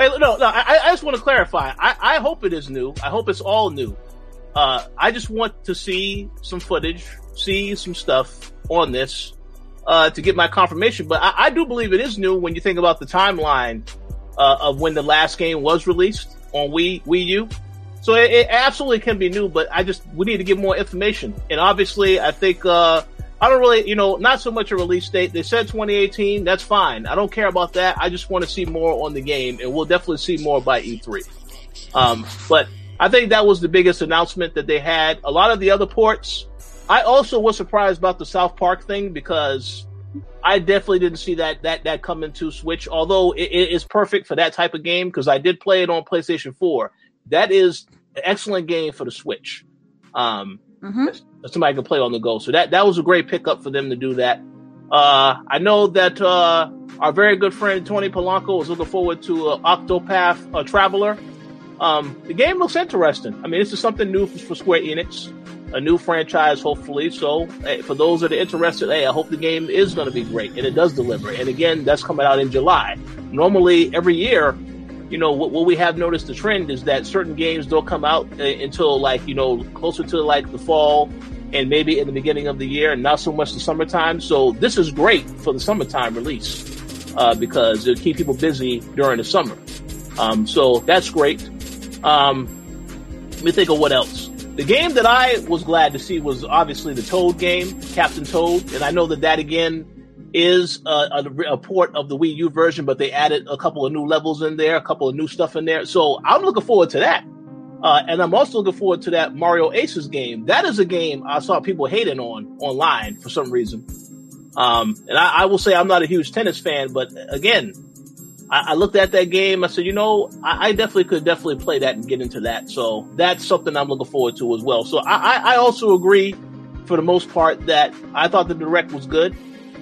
Hey, no, no. I, I just want to clarify. I, I hope it is new. I hope it's all new. Uh, I just want to see some footage, see some stuff on this uh, to get my confirmation. But I, I, do believe it is new when you think about the timeline uh, of when the last game was released on Wii Wii U. So it, it, absolutely can be new, but I just we need to get more information. And obviously, I think uh, I don't really, you know, not so much a release date. They said 2018. That's fine. I don't care about that. I just want to see more on the game, and we'll definitely see more by E3. Um, but I think that was the biggest announcement that they had. A lot of the other ports, I also was surprised about the South Park thing because I definitely didn't see that that that come into Switch. Although it, it is perfect for that type of game because I did play it on PlayStation 4. That is an excellent game for the Switch. Um, mm-hmm somebody can play on the go. So that that was a great pickup for them to do that. Uh, I know that uh, our very good friend Tony Polanco was looking forward to uh, Octopath uh, Traveler. Um, the game looks interesting. I mean, this is something new for, for Square Enix, a new franchise, hopefully. So, hey, for those that are interested, hey, I hope the game is going to be great and it does deliver. And again, that's coming out in July. Normally, every year, you know, what, what we have noticed the trend is that certain games don't come out uh, until like, you know, closer to like the fall and maybe in the beginning of the year and not so much the summertime. So this is great for the summertime release, uh, because it'll keep people busy during the summer. Um, so that's great. Um, let me think of what else. The game that I was glad to see was obviously the Toad game, Captain Toad, and I know that that again is a, a, a, port of the Wii U version, but they added a couple of new levels in there, a couple of new stuff in there. So I'm looking forward to that. Uh, and I'm also looking forward to that Mario Aces game. That is a game I saw people hating on online for some reason. Um, and I, I, will say I'm not a huge tennis fan, but again, I, I looked at that game. I said, you know, I, I, definitely could definitely play that and get into that. So that's something I'm looking forward to as well. So I, also agree for the most part that I thought the direct was good.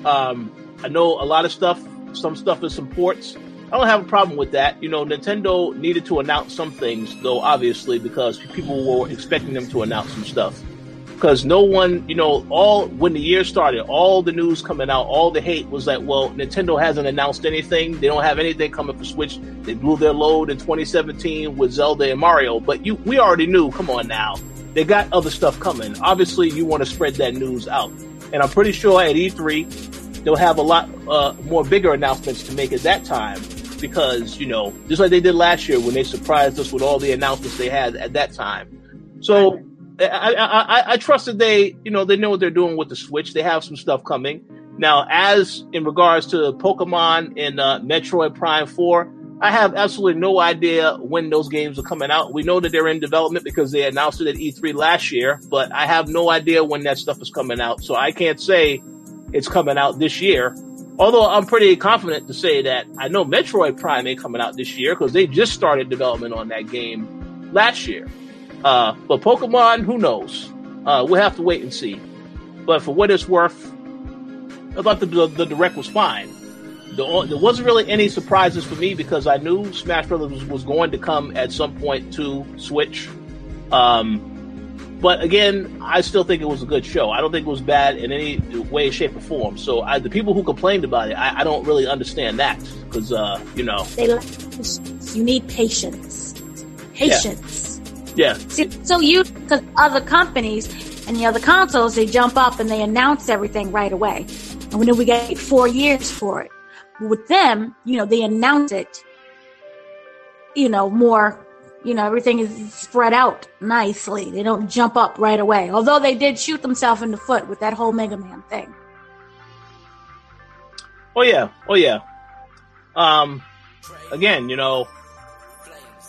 Um, I know a lot of stuff, some stuff is some ports. I don't have a problem with that. You know, Nintendo needed to announce some things, though, obviously, because people were expecting them to announce some stuff. Because no one, you know, all when the year started, all the news coming out, all the hate was like, well, Nintendo hasn't announced anything. They don't have anything coming for Switch. They blew their load in 2017 with Zelda and Mario. But you, we already knew. Come on now, they got other stuff coming. Obviously, you want to spread that news out. And I'm pretty sure at E3, they'll have a lot uh, more bigger announcements to make at that time because you know just like they did last year when they surprised us with all the announcements they had at that time. So I, I, I, I trust that they you know they know what they're doing with the Switch. They have some stuff coming now. As in regards to Pokemon and uh, Metroid Prime Four, I have absolutely no idea when those games are coming out. We know that they're in development because they announced it at E3 last year, but I have no idea when that stuff is coming out. So I can't say it's coming out this year. Although I'm pretty confident to say that I know Metroid Prime ain't coming out this year because they just started development on that game last year. Uh, but Pokemon, who knows? Uh, we'll have to wait and see. But for what it's worth, I thought the, the, the direct was fine the, there wasn't really any surprises for me because I knew Smash Brothers was, was going to come at some point to Switch. Um, but again, I still think it was a good show. I don't think it was bad in any way, shape, or form. So I, the people who complained about it, I, I don't really understand that because uh, you know they you need patience, patience. Yeah. yeah. See, so you because other companies and the other consoles they jump up and they announce everything right away, and then we get four years for it with them, you know, they announce it, you know, more, you know, everything is spread out nicely. They don't jump up right away. Although they did shoot themselves in the foot with that whole Mega Man thing. Oh yeah, oh yeah. Um, again, you know,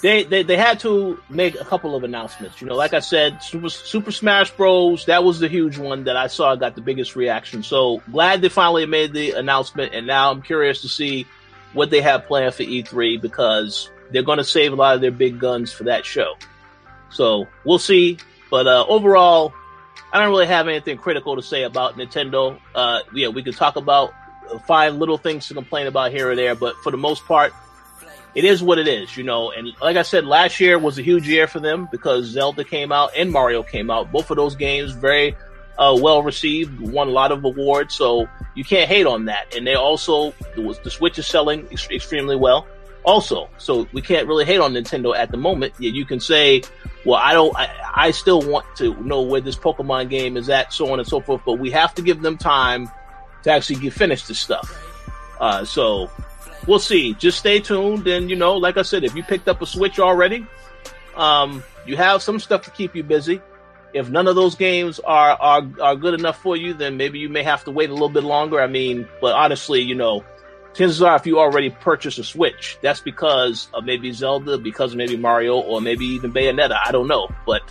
they, they they had to make a couple of announcements. You know, like I said, Super Super Smash Bros. That was the huge one that I saw got the biggest reaction. So glad they finally made the announcement, and now I'm curious to see what they have planned for E3 because they're going to save a lot of their big guns for that show. So we'll see. But uh, overall, I don't really have anything critical to say about Nintendo. Uh, yeah, we could talk about find little things to complain about here or there, but for the most part, it is what it is, you know. And like I said, last year was a huge year for them because Zelda came out and Mario came out. Both of those games very uh, well received, won a lot of awards, so you can't hate on that. And they also the Switch is selling ex- extremely well, also. So we can't really hate on Nintendo at the moment. You can say, well, I don't, I, I still want to know where this Pokemon game is at, so on and so forth. But we have to give them time to actually get finish this stuff. Uh, so we'll see. Just stay tuned. And, you know, like I said, if you picked up a Switch already, um, you have some stuff to keep you busy. If none of those games are, are, are good enough for you, then maybe you may have to wait a little bit longer. I mean, but honestly, you know, chances are if you already purchased a Switch, that's because of maybe Zelda, because of maybe Mario, or maybe even Bayonetta. I don't know. But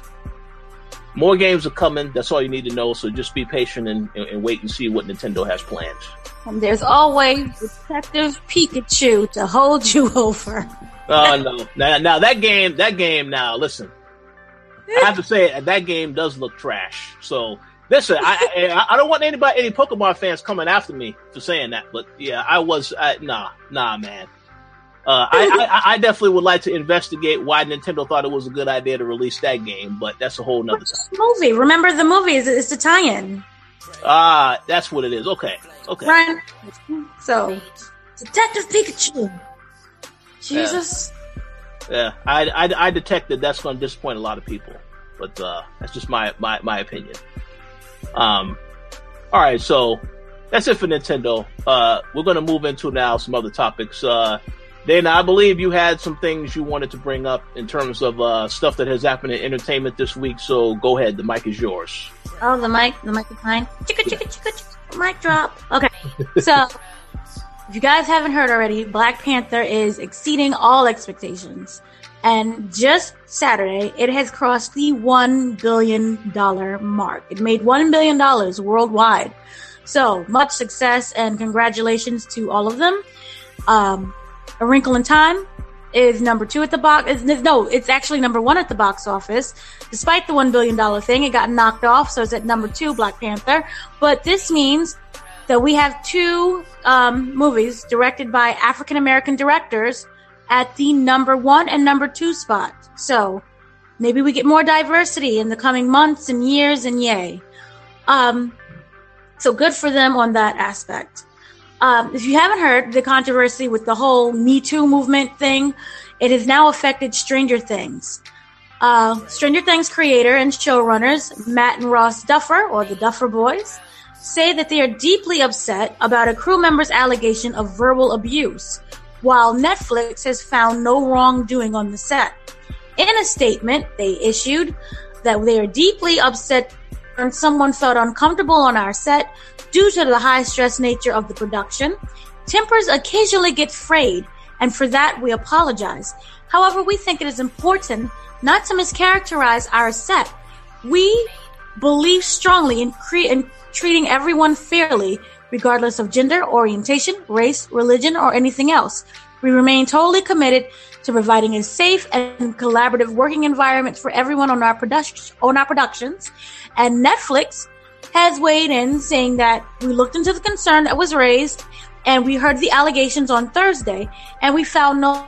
more games are coming. That's all you need to know. So just be patient and, and, and wait and see what Nintendo has planned. And there's always Detective Pikachu to hold you over. oh no! Now, now that game, that game. Now listen, I have to say that game does look trash. So listen, I, I, I don't want anybody, any Pokemon fans coming after me for saying that. But yeah, I was I, nah, nah, man. Uh, I, I, I, definitely would like to investigate why Nintendo thought it was a good idea to release that game, but that's a whole nother Movie. Remember the movie? It's, a tie-in. Ah, that's what it is. Okay. Okay. Right. So, Detective Pikachu. Jesus. Yeah, yeah. I, I, I detected that's going to disappoint a lot of people, but uh, that's just my, my, my opinion. Um, all right, so that's it for Nintendo. Uh, we're going to move into now some other topics. Uh, Dana, I believe you had some things you wanted to bring up in terms of uh, stuff that has happened in entertainment this week. So go ahead, the mic is yours. Oh, the mic, the mic is mine. Chicka, chicka, chicka, chicka mic drop. Okay. So, if you guys haven't heard already, Black Panther is exceeding all expectations. And just Saturday, it has crossed the $1 billion mark. It made $1 billion worldwide. So, much success and congratulations to all of them. Um, A Wrinkle in Time is number two at the box. No, it's actually number one at the box office. Despite the $1 billion thing, it got knocked off, so it's at number two, Black Panther. But this means that we have two um, movies directed by African American directors at the number one and number two spot. So maybe we get more diversity in the coming months and years and yay. Um, so good for them on that aspect. Um, if you haven't heard the controversy with the whole Me Too movement thing, it has now affected Stranger Things. Uh, Stranger Things creator and showrunners Matt and Ross Duffer, or the Duffer Boys, say that they are deeply upset about a crew member's allegation of verbal abuse, while Netflix has found no wrongdoing on the set. In a statement they issued that they are deeply upset when someone felt uncomfortable on our set due to the high stress nature of the production. Tempers occasionally get frayed, and for that we apologize. However, we think it is important not to mischaracterize our set. We believe strongly in, cre- in treating everyone fairly, regardless of gender, orientation, race, religion, or anything else. We remain totally committed to providing a safe and collaborative working environment for everyone on our production on our productions. And Netflix has weighed in saying that we looked into the concern that was raised and we heard the allegations on Thursday and we found no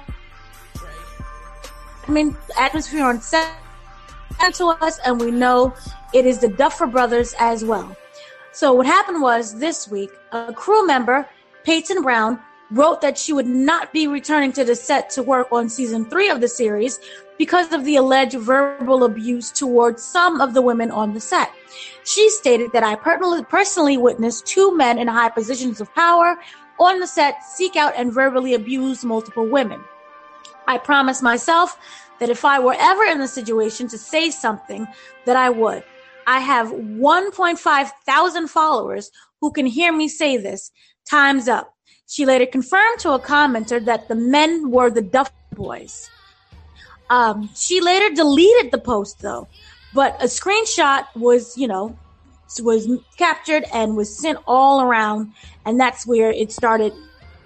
I mean atmosphere on set to us and we know it is the Duffer brothers as well. So what happened was this week, a crew member, Peyton Brown, wrote that she would not be returning to the set to work on season three of the series because of the alleged verbal abuse towards some of the women on the set. She stated that I personally witnessed two men in high positions of power on the set seek out and verbally abuse multiple women. I promised myself that if I were ever in the situation to say something, that I would. I have 1.5 thousand followers who can hear me say this. Time's up. She later confirmed to a commenter that the men were the Duff Boys. Um, she later deleted the post though, but a screenshot was, you know, was captured and was sent all around, and that's where it started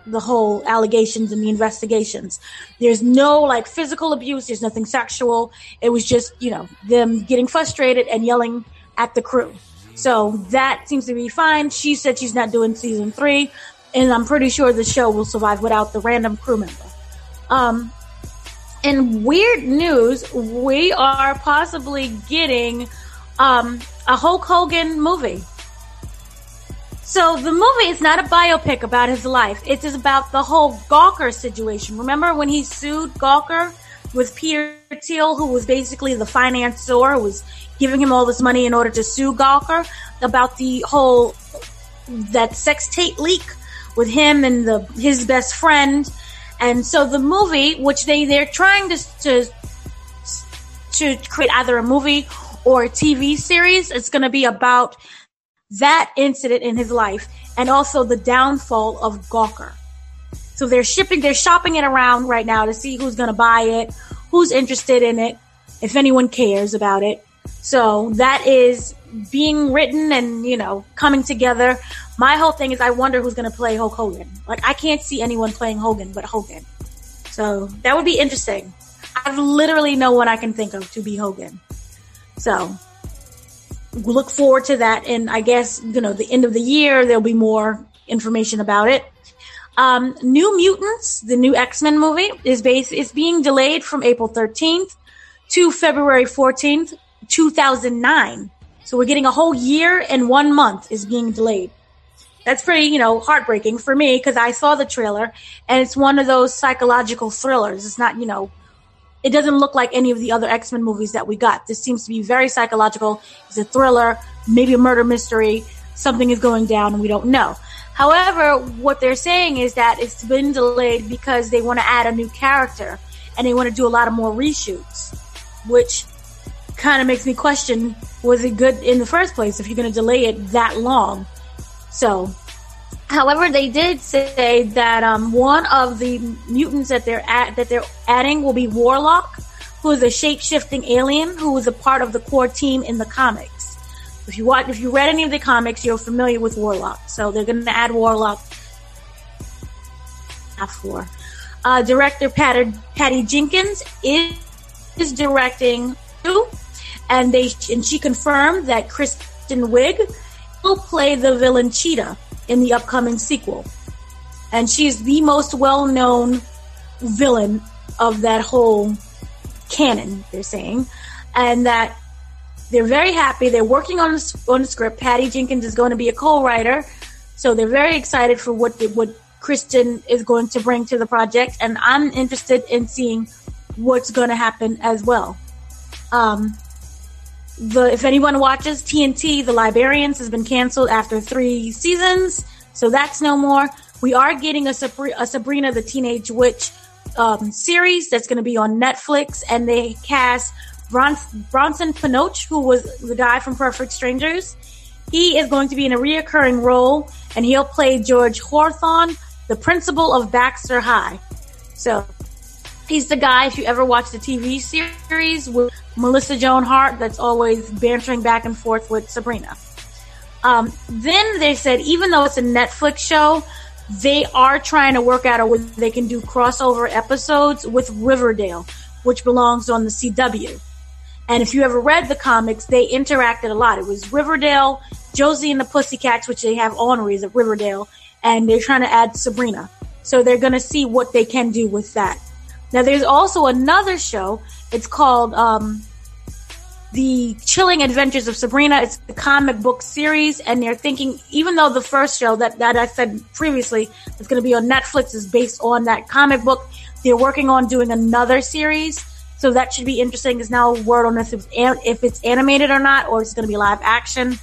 the whole allegations and the investigations. There's no like physical abuse, there's nothing sexual. It was just, you know, them getting frustrated and yelling at the crew. So that seems to be fine. She said she's not doing season three and I'm pretty sure the show will survive without the random crew member. Um, in weird news, we are possibly getting um, a Hulk Hogan movie. So the movie is not a biopic about his life. It is about the whole Gawker situation. Remember when he sued Gawker with Peter Thiel, who was basically the financier, who was giving him all this money in order to sue Gawker about the whole that sex tape leak with him and the his best friend. And so the movie, which they they're trying to to to create either a movie or a TV series, it's going to be about that incident in his life and also the downfall of Gawker. So they're shipping, they're shopping it around right now to see who's going to buy it, who's interested in it, if anyone cares about it. So that is being written and, you know, coming together my whole thing is I wonder who's going to play Hulk Hogan. Like I can't see anyone playing Hogan but Hogan. So that would be interesting. I've literally no one I can think of to be Hogan. So look forward to that. And I guess, you know, the end of the year, there'll be more information about it. Um, New Mutants, the new X-Men movie is based, is being delayed from April 13th to February 14th, 2009. So we're getting a whole year and one month is being delayed that's pretty, you know, heartbreaking for me because I saw the trailer and it's one of those psychological thrillers. It's not, you know, it doesn't look like any of the other X Men movies that we got. This seems to be very psychological. It's a thriller, maybe a murder mystery. Something is going down and we don't know. However, what they're saying is that it's been delayed because they want to add a new character and they want to do a lot of more reshoots, which kind of makes me question was it good in the first place if you're going to delay it that long? So, however, they did say that um, one of the mutants that they're at, that they're adding will be Warlock, who is a shape shifting alien who is a part of the core team in the comics. If you watch, if you read any of the comics, you're familiar with Warlock. So they're going to add Warlock. For uh, director Patty, Patty Jenkins is, is directing too, and they and she confirmed that Kristen Wiig will play the villain Cheetah in the upcoming sequel. And she's the most well known villain of that whole canon, they're saying. And that they're very happy. They're working on the, on script. Patty Jenkins is going to be a co-writer, so they're very excited for what the, what Kristen is going to bring to the project, and I'm interested in seeing what's going to happen as well. Um, the if anyone watches TNT, The Librarians has been canceled after three seasons, so that's no more. We are getting a, Sabri- a Sabrina the Teenage Witch um, series that's going to be on Netflix, and they cast Bron- Bronson Pinchot, who was the guy from Perfect Strangers. He is going to be in a reoccurring role, and he'll play George Hawthorne, the principal of Baxter High. So he's the guy. If you ever watch the TV series with Melissa Joan Hart, that's always bantering back and forth with Sabrina. Um, then they said, even though it's a Netflix show, they are trying to work out a way they can do crossover episodes with Riverdale, which belongs on the CW. And if you ever read the comics, they interacted a lot. It was Riverdale, Josie and the Pussycats, which they have honorees of Riverdale, and they're trying to add Sabrina. So they're going to see what they can do with that. Now, there's also another show. It's called um, The Chilling Adventures of Sabrina. It's the comic book series, and they're thinking, even though the first show that, that I said previously is going to be on Netflix is based on that comic book, they're working on doing another series. So that should be interesting. There's now a word on if it's, if it's animated or not, or it's going to be live action.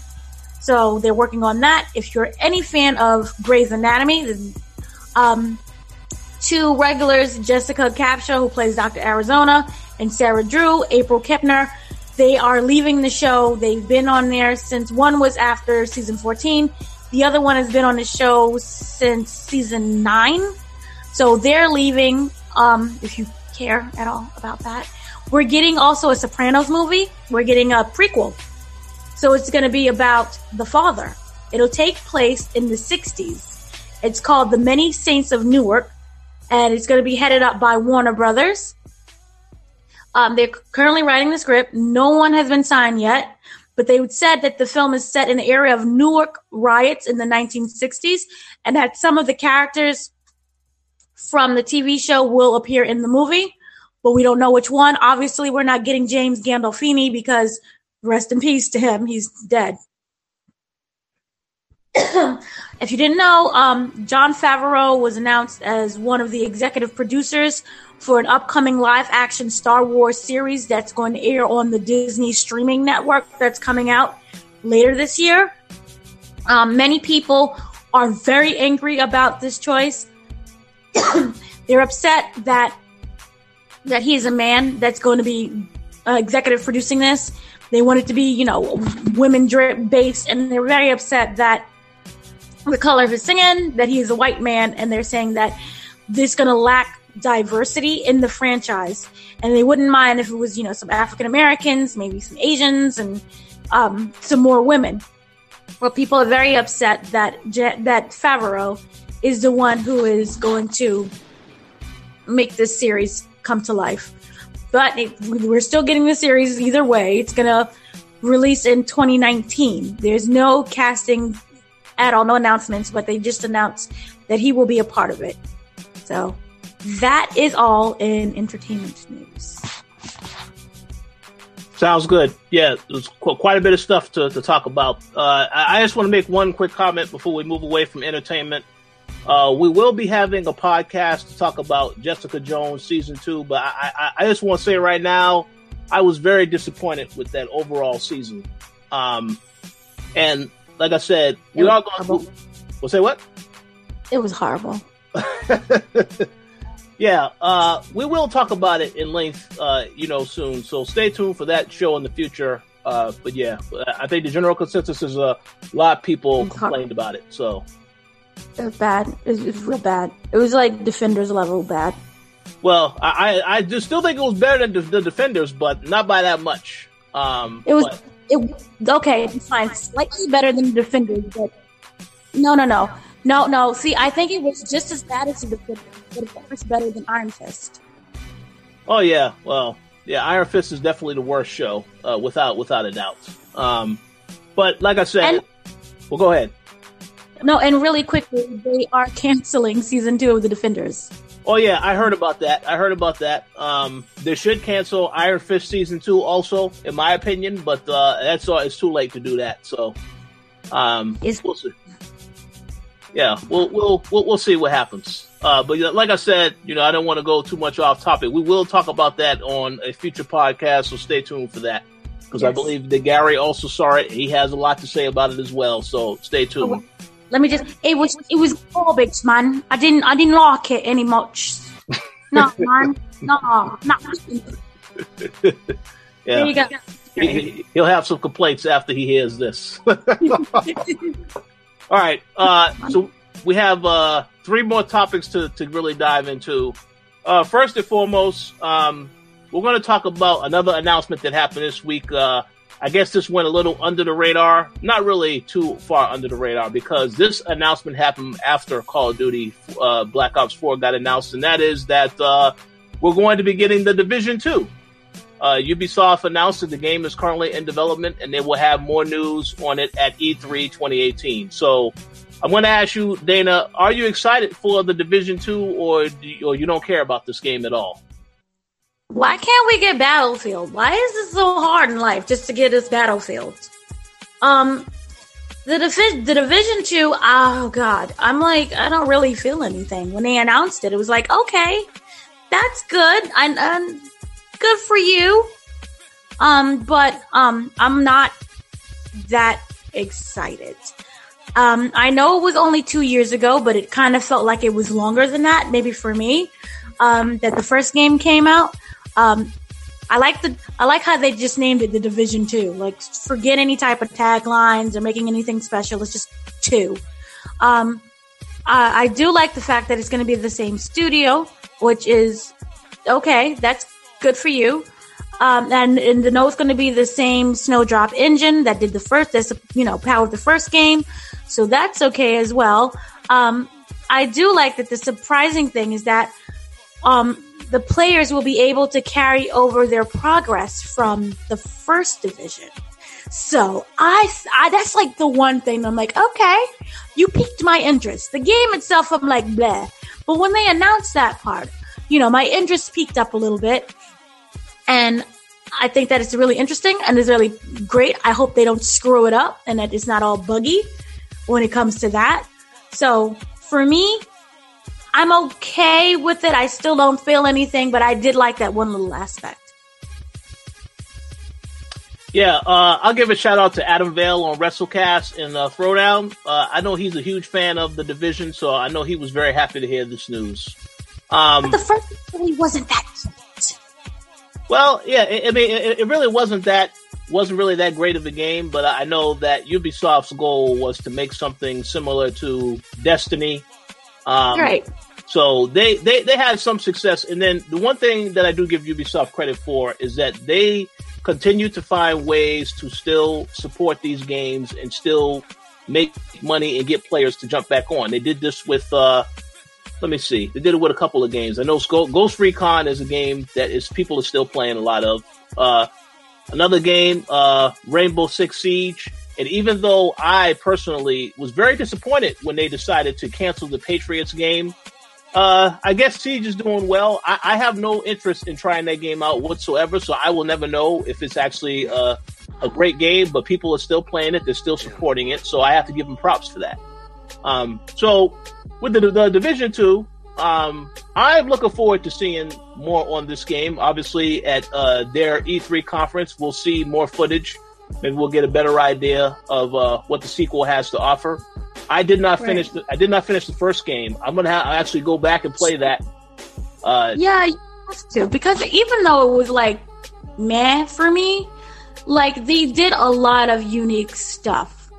So they're working on that. If you're any fan of Grey's Anatomy, um, two regulars, Jessica Capshaw, who plays Dr. Arizona, and Sarah Drew, April Kepner. They are leaving the show. They've been on there since one was after season 14. The other one has been on the show since season nine. So they're leaving. Um, if you care at all about that, we're getting also a Sopranos movie. We're getting a prequel. So it's going to be about the father. It'll take place in the 60s. It's called The Many Saints of Newark and it's going to be headed up by Warner Brothers. Um, they're currently writing the script. No one has been signed yet, but they said that the film is set in the area of Newark riots in the 1960s, and that some of the characters from the TV show will appear in the movie, but we don't know which one. Obviously, we're not getting James Gandolfini because rest in peace to him, he's dead. If you didn't know, um, Jon Favreau was announced as one of the executive producers for an upcoming live action Star Wars series that's going to air on the Disney streaming network that's coming out later this year. Um, many people are very angry about this choice. They're upset that that he is a man that's going to be uh, executive producing this. They want it to be, you know, women based, and they're very upset that the color of his skin, that he is a white man, and they're saying that this going to lack diversity in the franchise. And they wouldn't mind if it was, you know, some African Americans, maybe some Asians, and um, some more women. Well, people are very upset that that Favreau is the one who is going to make this series come to life. But it, we're still getting the series either way. It's to release in 2019. There's no casting at all, no announcements, but they just announced that he will be a part of it. So that is all in entertainment news. Sounds good. Yeah, there's quite a bit of stuff to, to talk about. Uh, I just want to make one quick comment before we move away from entertainment. Uh, we will be having a podcast to talk about Jessica Jones season two, but I, I, I just want to say right now, I was very disappointed with that overall season. Um, and like I said, we are going to. We'll say what? It was horrible. yeah, uh, we will talk about it in length, uh, you know, soon. So stay tuned for that show in the future. Uh, but yeah, I think the general consensus is a lot of people complained about it. So it was bad. It was, it was, real bad. It was like Defenders level bad. Well, I I, I still think it was better than the, the Defenders, but not by that much. Um, it was. But, it okay, it's fine. Slightly better than the Defenders, but no, no, no, no, no. See, I think it was just as bad as the Defenders, but of course better than Iron Fist. Oh yeah, well, yeah, Iron Fist is definitely the worst show, uh, without without a doubt. Um, but like I said, and, well, go ahead. No, and really quickly, they are canceling season two of the Defenders. Oh yeah, I heard about that. I heard about that. Um, they should cancel Iron Fist season two, also, in my opinion. But uh, that's all. It's too late to do that. So, um, Is- we'll see. Yeah, we'll we'll we'll, we'll see what happens. Uh, but like I said, you know, I don't want to go too much off topic. We will talk about that on a future podcast, so stay tuned for that. because yes. I believe that Gary also saw it. He has a lot to say about it as well. So stay tuned. Oh, let me just. It was it was garbage, man. I didn't I didn't like it any much. no, man. No, not. yeah. There you go. He, will have some complaints after he hears this. All right. Uh, so we have uh, three more topics to, to really dive into. Uh, first and foremost, um, we're going to talk about another announcement that happened this week. Uh, I guess this went a little under the radar, not really too far under the radar, because this announcement happened after Call of Duty uh, Black Ops 4 got announced, and that is that uh, we're going to be getting the Division 2. Uh, Ubisoft announced that the game is currently in development, and they will have more news on it at E3 2018. So, I'm going to ask you, Dana, are you excited for the Division 2, or, or you don't care about this game at all? Why can't we get Battlefield? Why is it so hard in life just to get us Battlefield? Um, the divi- the Division Two. Oh God, I'm like I don't really feel anything when they announced it. It was like okay, that's good. I, I'm good for you. Um, but um, I'm not that excited. Um, I know it was only two years ago, but it kind of felt like it was longer than that. Maybe for me, um, that the first game came out. Um, I like the I like how they just named it the Division Two. Like, forget any type of taglines or making anything special. It's just two. Um, I, I do like the fact that it's going to be the same studio, which is okay. That's good for you. Um, and, and the it's going to be the same Snowdrop engine that did the first, that's, you know, powered the first game. So that's okay as well. Um, I do like that the surprising thing is that, um, the players will be able to carry over their progress from the first division. So I, I, that's like the one thing I'm like, okay, you piqued my interest. The game itself, I'm like, bleh. But when they announced that part, you know, my interest peaked up a little bit. And I think that it's really interesting and it's really great. I hope they don't screw it up and that it's not all buggy when it comes to that. So for me, I'm okay with it. I still don't feel anything, but I did like that one little aspect. Yeah, uh, I'll give a shout out to Adam Vale on WrestleCast and uh, Throwdown. Uh, I know he's a huge fan of the division, so I know he was very happy to hear this news. Um, but the first really wasn't that cute. Well, yeah, I, I mean, it, it, really wasn't that wasn't really that great of a game, but I know that Ubisoft's goal was to make something similar to Destiny um, right. So they, they, they had some success. And then the one thing that I do give Ubisoft credit for is that they continue to find ways to still support these games and still make money and get players to jump back on. They did this with, uh, let me see. They did it with a couple of games. I know Ghost Recon is a game that is people are still playing a lot of. Uh, another game, uh, Rainbow Six Siege. And even though I personally was very disappointed when they decided to cancel the Patriots game, uh, I guess Siege is doing well. I, I, have no interest in trying that game out whatsoever, so I will never know if it's actually uh, a great game. But people are still playing it; they're still supporting it, so I have to give them props for that. Um, so with the, the Division Two, um, I'm looking forward to seeing more on this game. Obviously, at uh, their E3 conference, we'll see more footage maybe we'll get a better idea of uh, what the sequel has to offer. I did not finish. Right. The, I did not finish the first game. I'm gonna ha- actually go back and play that. Uh, yeah, you have to because even though it was like meh for me, like they did a lot of unique stuff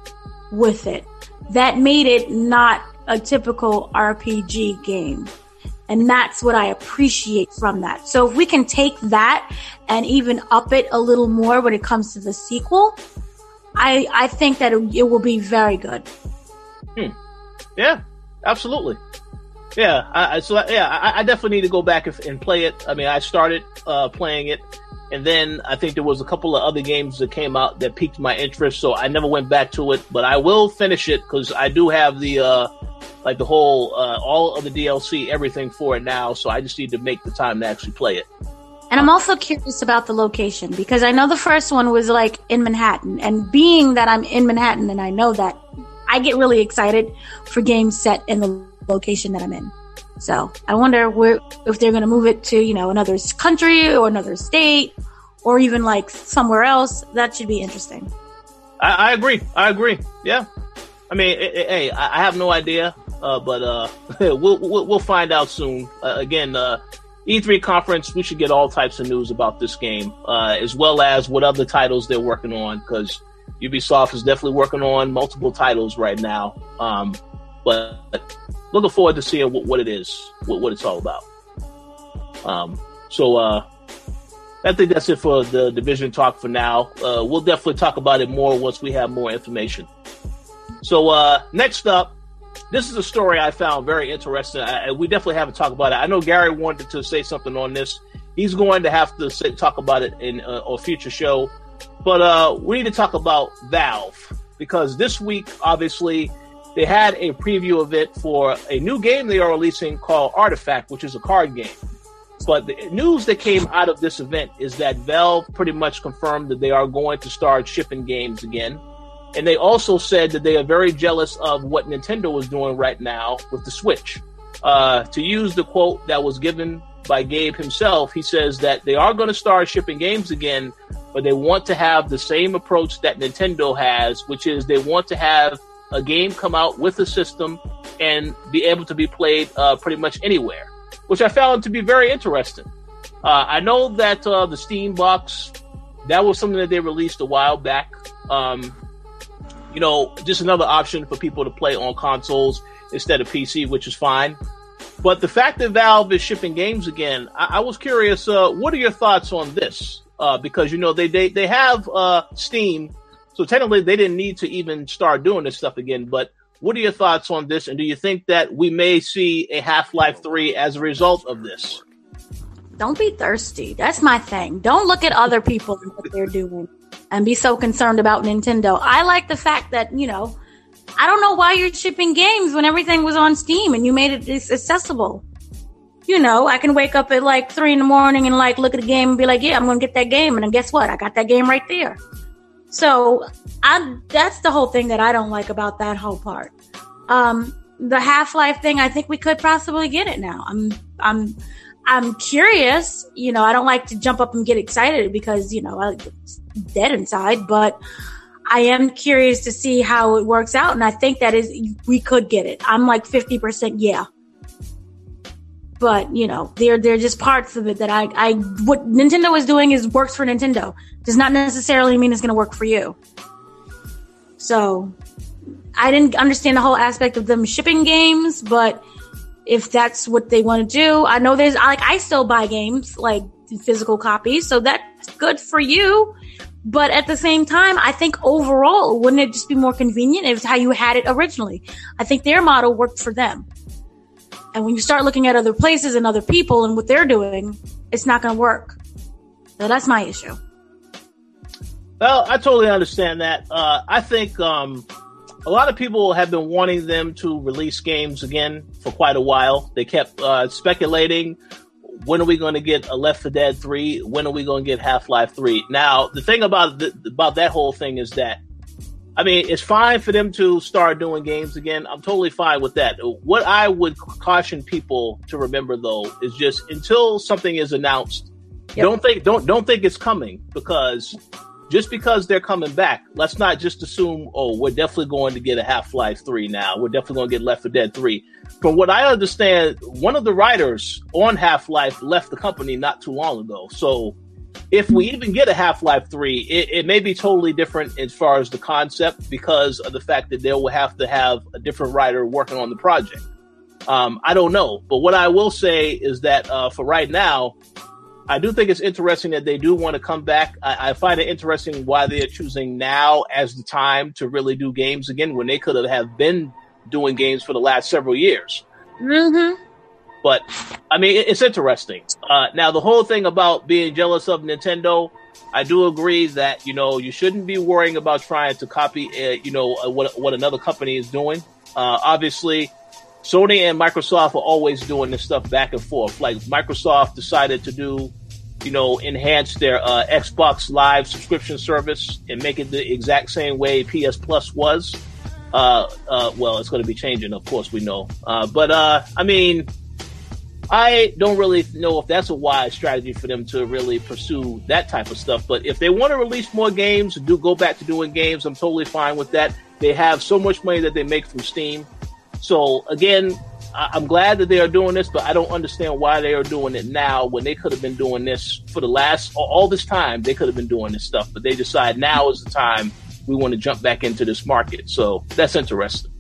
with it that made it not a typical RPG game. And that's what I appreciate from that. So if we can take that and even up it a little more when it comes to the sequel, I I think that it, it will be very good. Hmm. Yeah, absolutely. Yeah, I, so yeah, I, I, definitely need to go back and, play it. I mean, I started uh, playing it, and then I think there was a couple of other games that came out that piqued my interest, so I never went back to it. But I will finish it because I do have the uh, like the whole uh, all of the DLC, everything for it now. So I just need to make the time to actually play it. And I'm also curious about the location because I know the first one was like in Manhattan, and being that I'm in Manhattan and I know that, I get really excited for games set in the location that I'm in. So I wonder where if they're going to move it to you know another country or another state or even like somewhere else, that should be interesting. I, I agree. I agree. Yeah. I mean, hey, I have no idea, uh, but uh, we'll, we'll, we'll find out soon. Uh, again, uh, E3 conference, we should get all types of news about this game, uh, as well as what other titles they're working on, because Ubisoft is definitely working on multiple titles right now. Um, but looking forward to seeing what, what it is, what, what it's all about. Um, so, uh, I think that's it for the division talk for now. Uh, we'll definitely talk about it more once we have more information. So, uh, next up, this is a story I found very interesting. I, we definitely haven't talked about it. I know Gary wanted to say something on this. He's going to have to say, talk about it in uh, a future show. But uh, we need to talk about Valve because this week, obviously, they had a preview of it for a new game they are releasing called Artifact, which is a card game. But the news that came out of this event is that Valve pretty much confirmed that they are going to start shipping games again. And they also said that they are very jealous of what Nintendo is doing right now with the Switch. Uh, to use the quote that was given by Gabe himself, he says that they are going to start shipping games again, but they want to have the same approach that Nintendo has, which is they want to have a game come out with a system and be able to be played uh, pretty much anywhere, which I found to be very interesting. Uh, I know that uh, the Steam box that was something that they released a while back. Um, you know, just another option for people to play on consoles instead of PC, which is fine. But the fact that Valve is shipping games again, I, I was curious. Uh, what are your thoughts on this? Uh, because you know they they they have uh, Steam, so technically they didn't need to even start doing this stuff again. But what are your thoughts on this? And do you think that we may see a Half Life Three as a result of this? Don't be thirsty. That's my thing. Don't look at other people and what they're doing and be so concerned about Nintendo. I like the fact that, you know, I don't know why you're shipping games when everything was on Steam and you made it accessible. You know, I can wake up at like three in the morning and like look at a game and be like, yeah, I'm going to get that game. And then guess what? I got that game right there. So I, that's the whole thing that I don't like about that whole part. Um, the Half Life thing, I think we could possibly get it now. I'm, I'm, I'm curious. You know, I don't like to jump up and get excited because, you know, it's dead inside, but I am curious to see how it works out. And I think that is, we could get it. I'm like 50% yeah. But, you know, they're, they're just parts of it that I, I, what Nintendo is doing is works for Nintendo. Does not necessarily mean it's going to work for you. So I didn't understand the whole aspect of them shipping games, but if that's what they want to do. I know there's like I still buy games like physical copies, so that's good for you. But at the same time, I think overall, wouldn't it just be more convenient if how you had it originally? I think their model worked for them. And when you start looking at other places and other people and what they're doing, it's not going to work. So that's my issue. Well, I totally understand that. Uh, I think um, a lot of people have been wanting them to release games again for quite a while. They kept uh, speculating when are we going to get a Left 4 Dead 3? When are we going to get Half Life 3? Now, the thing about the, about that whole thing is that, I mean, it's fine for them to start doing games again. I'm totally fine with that. What I would caution people to remember though is just until something is announced, yep. don't think don't don't think it's coming because just because they're coming back, let's not just assume, oh, we're definitely going to get a Half Life 3 now. We're definitely going to get Left 4 Dead 3. From what I understand, one of the writers on Half Life left the company not too long ago. So if we even get a Half Life 3, it, it, may be totally different as far as the concept because of the fact that they will have to have a different writer working on the project. Um, I don't know. But what I will say is that uh, for right now, I do think it's interesting that they do want to come back. I, I, find it interesting why they are choosing now as the time to really do games again when they could have been doing games for the last several years. Mm-hmm. But I mean, it, it's interesting. Uh, now, the whole thing about being jealous of Nintendo, I do agree that you know you shouldn't be worrying about trying to copy, uh, you know, uh, what what another company is doing. Uh, obviously, Sony and Microsoft are always doing this stuff back and forth. Like Microsoft decided to do, you know, enhance their uh, Xbox Live subscription service and make it the exact same way PS Plus was. Uh, uh, well, it's going to be changing, of course, we know. Uh, but uh, I mean, I don't really know if that's a wise strategy for them to really pursue that type of stuff. But if they want to release more games, do go back to doing games, I'm totally fine with that. They have so much money that they make from Steam. So again, I'm glad that they are doing this, but I don't understand why they are doing it now when they could have been doing this for the last all this time. They could have been doing this stuff, but they decide now is the time we want to jump back into this market. So that's interesting.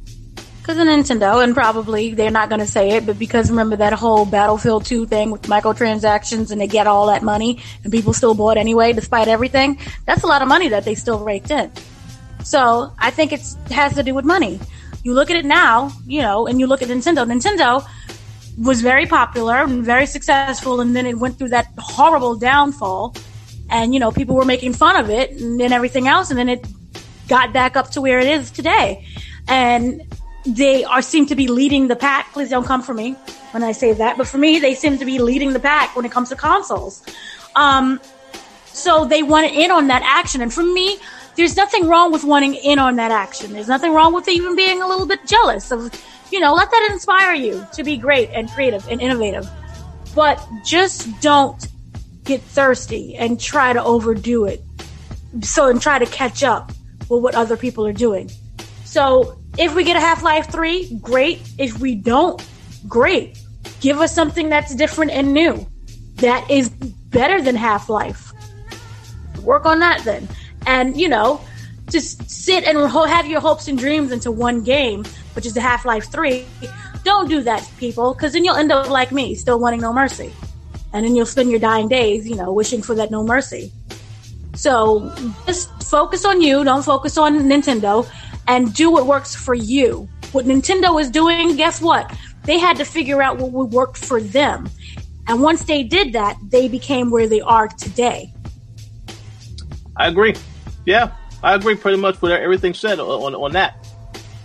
Because of Nintendo, and probably they're not going to say it, but because remember that whole Battlefield 2 thing with microtransactions and they get all that money and people still bought anyway despite everything, that's a lot of money that they still raked in. So I think it has to do with money. You look at it now, you know, and you look at Nintendo. Nintendo was very popular and very successful, and then it went through that horrible downfall. And, you know, people were making fun of it and, and everything else, and then it got back up to where it is today. And they are seem to be leading the pack. Please don't come for me when I say that, but for me, they seem to be leading the pack when it comes to consoles. Um, so they want in on that action, and for me, there's nothing wrong with wanting in on that action. There's nothing wrong with even being a little bit jealous of, you know, let that inspire you to be great and creative and innovative. But just don't get thirsty and try to overdo it. So, and try to catch up with what other people are doing. So, if we get a Half Life 3, great. If we don't, great. Give us something that's different and new. That is better than Half Life. Work on that then and you know just sit and have your hopes and dreams into one game, which is the Half Life 3. Don't do that, people, because then you'll end up like me, still wanting no mercy. And then you'll spend your dying days, you know, wishing for that no mercy. So just focus on you, don't focus on Nintendo, and do what works for you. What Nintendo is doing, guess what? They had to figure out what would work for them. And once they did that, they became where they are today. I agree yeah, I agree pretty much with everything said on, on that.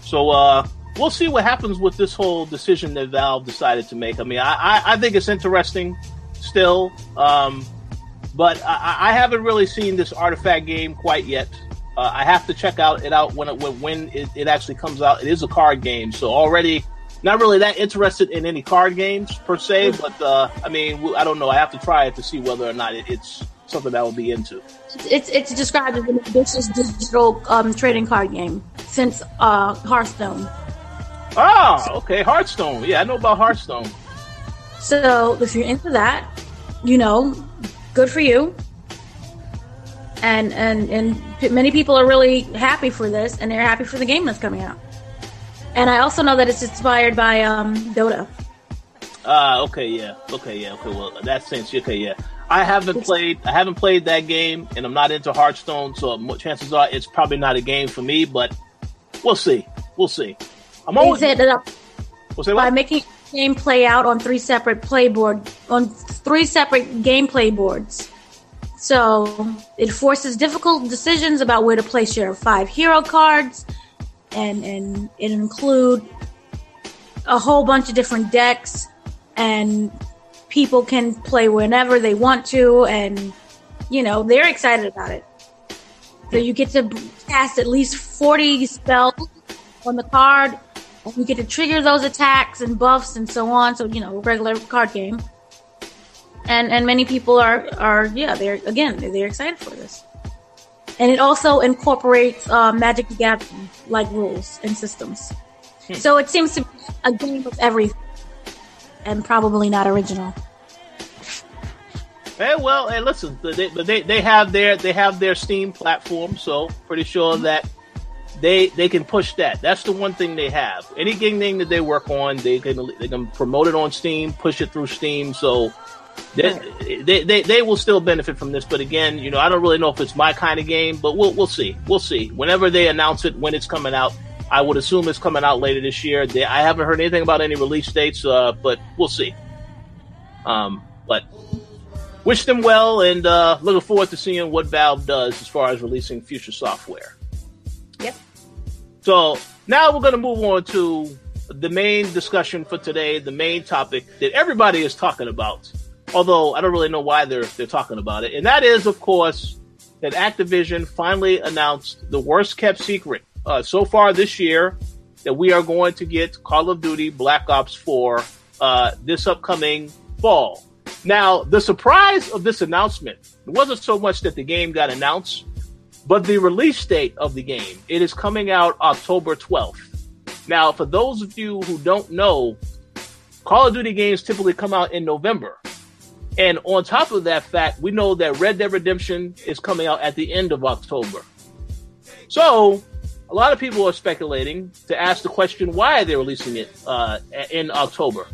So uh, we'll see what happens with this whole decision that Valve decided to make. I mean, I, I, I think it's interesting still, um, but I, I, haven't really seen this artifact game quite yet. Uh, I have to check out it out when it, when it, it actually comes out. It is a card game, so already not really that interested in any card games per se. But uh, I mean, I don't know. I have to try it to see whether or not it, it's something that I will be into. It's it's described as an ambitious digital um, trading card game since uh, Hearthstone. Ah, okay, Hearthstone. Yeah, I know about Hearthstone. So if you're into that, you know, good for you. And and and many people are really happy for this, and they're happy for the game that's coming out. And I also know that it's inspired by um, Dota. Ah, uh, okay, yeah, okay, yeah, okay. Well, that sense, okay, yeah. I haven't played. I haven't played that game, and I'm not into Hearthstone, so chances are it's probably not a game for me. But we'll see. We'll see. I'm always set it up we'll by making game play out on three separate playboard on three separate gameplay boards. So it forces difficult decisions about where to place your five hero cards, and and it include a whole bunch of different decks and people can play whenever they want to, and you know they're excited about it. So you get to cast at least forty spells on the card, you get to trigger those attacks and buffs and so on. So you know, regular card game. And and many people are are yeah they're again they're excited for this. And it also incorporates uh, Magic the Gathering like rules and systems. Hmm. So it seems to be a game of everything and probably not original. Hey, well, hey, listen, they, they they have their they have their Steam platform, so pretty sure that they they can push that. That's the one thing they have. Any Anything that they work on, they can they can promote it on Steam, push it through Steam. So they, they, they, they will still benefit from this. But again, you know, I don't really know if it's my kind of game, but we'll we'll see. We'll see. Whenever they announce it, when it's coming out, I would assume it's coming out later this year. They, I haven't heard anything about any release dates, uh, but we'll see. Um, but wish them well and uh, looking forward to seeing what Valve does as far as releasing future software. Yep. So now we're going to move on to the main discussion for today, the main topic that everybody is talking about. Although I don't really know why they're they're talking about it, and that is, of course, that Activision finally announced the worst kept secret uh, so far this year that we are going to get Call of Duty Black Ops 4 uh, this upcoming fall. Now, the surprise of this announcement it wasn't so much that the game got announced, but the release date of the game. It is coming out October 12th. Now, for those of you who don't know, Call of Duty games typically come out in November. And on top of that fact, we know that Red Dead Redemption is coming out at the end of October. So, a lot of people are speculating to ask the question why they're releasing it uh, in October.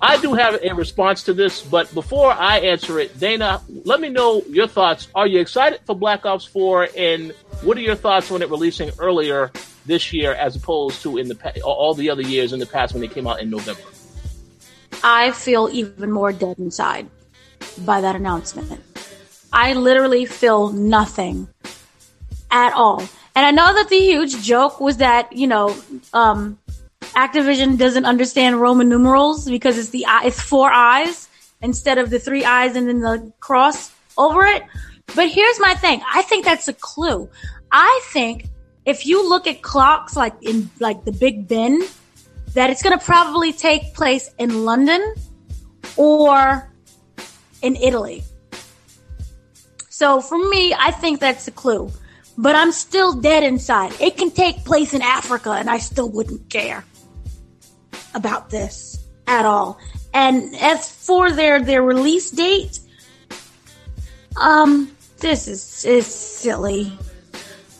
I do have a response to this, but before I answer it, Dana, let me know your thoughts. Are you excited for Black Ops 4? And what are your thoughts on it releasing earlier this year as opposed to in the all the other years in the past when they came out in November? I feel even more dead inside by that announcement. I literally feel nothing at all. And I know that the huge joke was that, you know, um, Activision doesn't understand Roman numerals because it's the it's four eyes instead of the three eyes and then the cross over it. But here's my thing. I think that's a clue. I think if you look at clocks like in like the Big Ben, that it's going to probably take place in London or in Italy. So for me, I think that's the clue. But I'm still dead inside. It can take place in Africa and I still wouldn't care about this at all. And as for their their release date, um, this is is silly.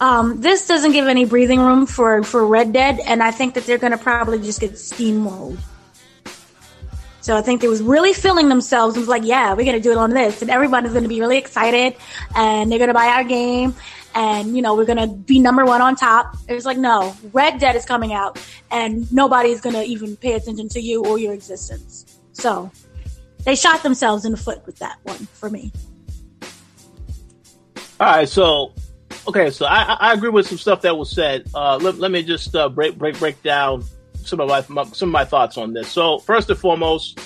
Um, this doesn't give any breathing room for for Red Dead, and I think that they're going to probably just get steamrolled. So I think they was really feeling themselves and was like, yeah, we're going to do it on this. And everybody's going to be really excited and they're going to buy our game and, you know, we're going to be number one on top. It was like, no, Red Dead is coming out and nobody's going to even pay attention to you or your existence. So they shot themselves in the foot with that one for me. All right. So, okay. So I, I agree with some stuff that was said. Uh, let, let me just uh, break, break, break down some of my, my, some of my thoughts on this. So first and foremost,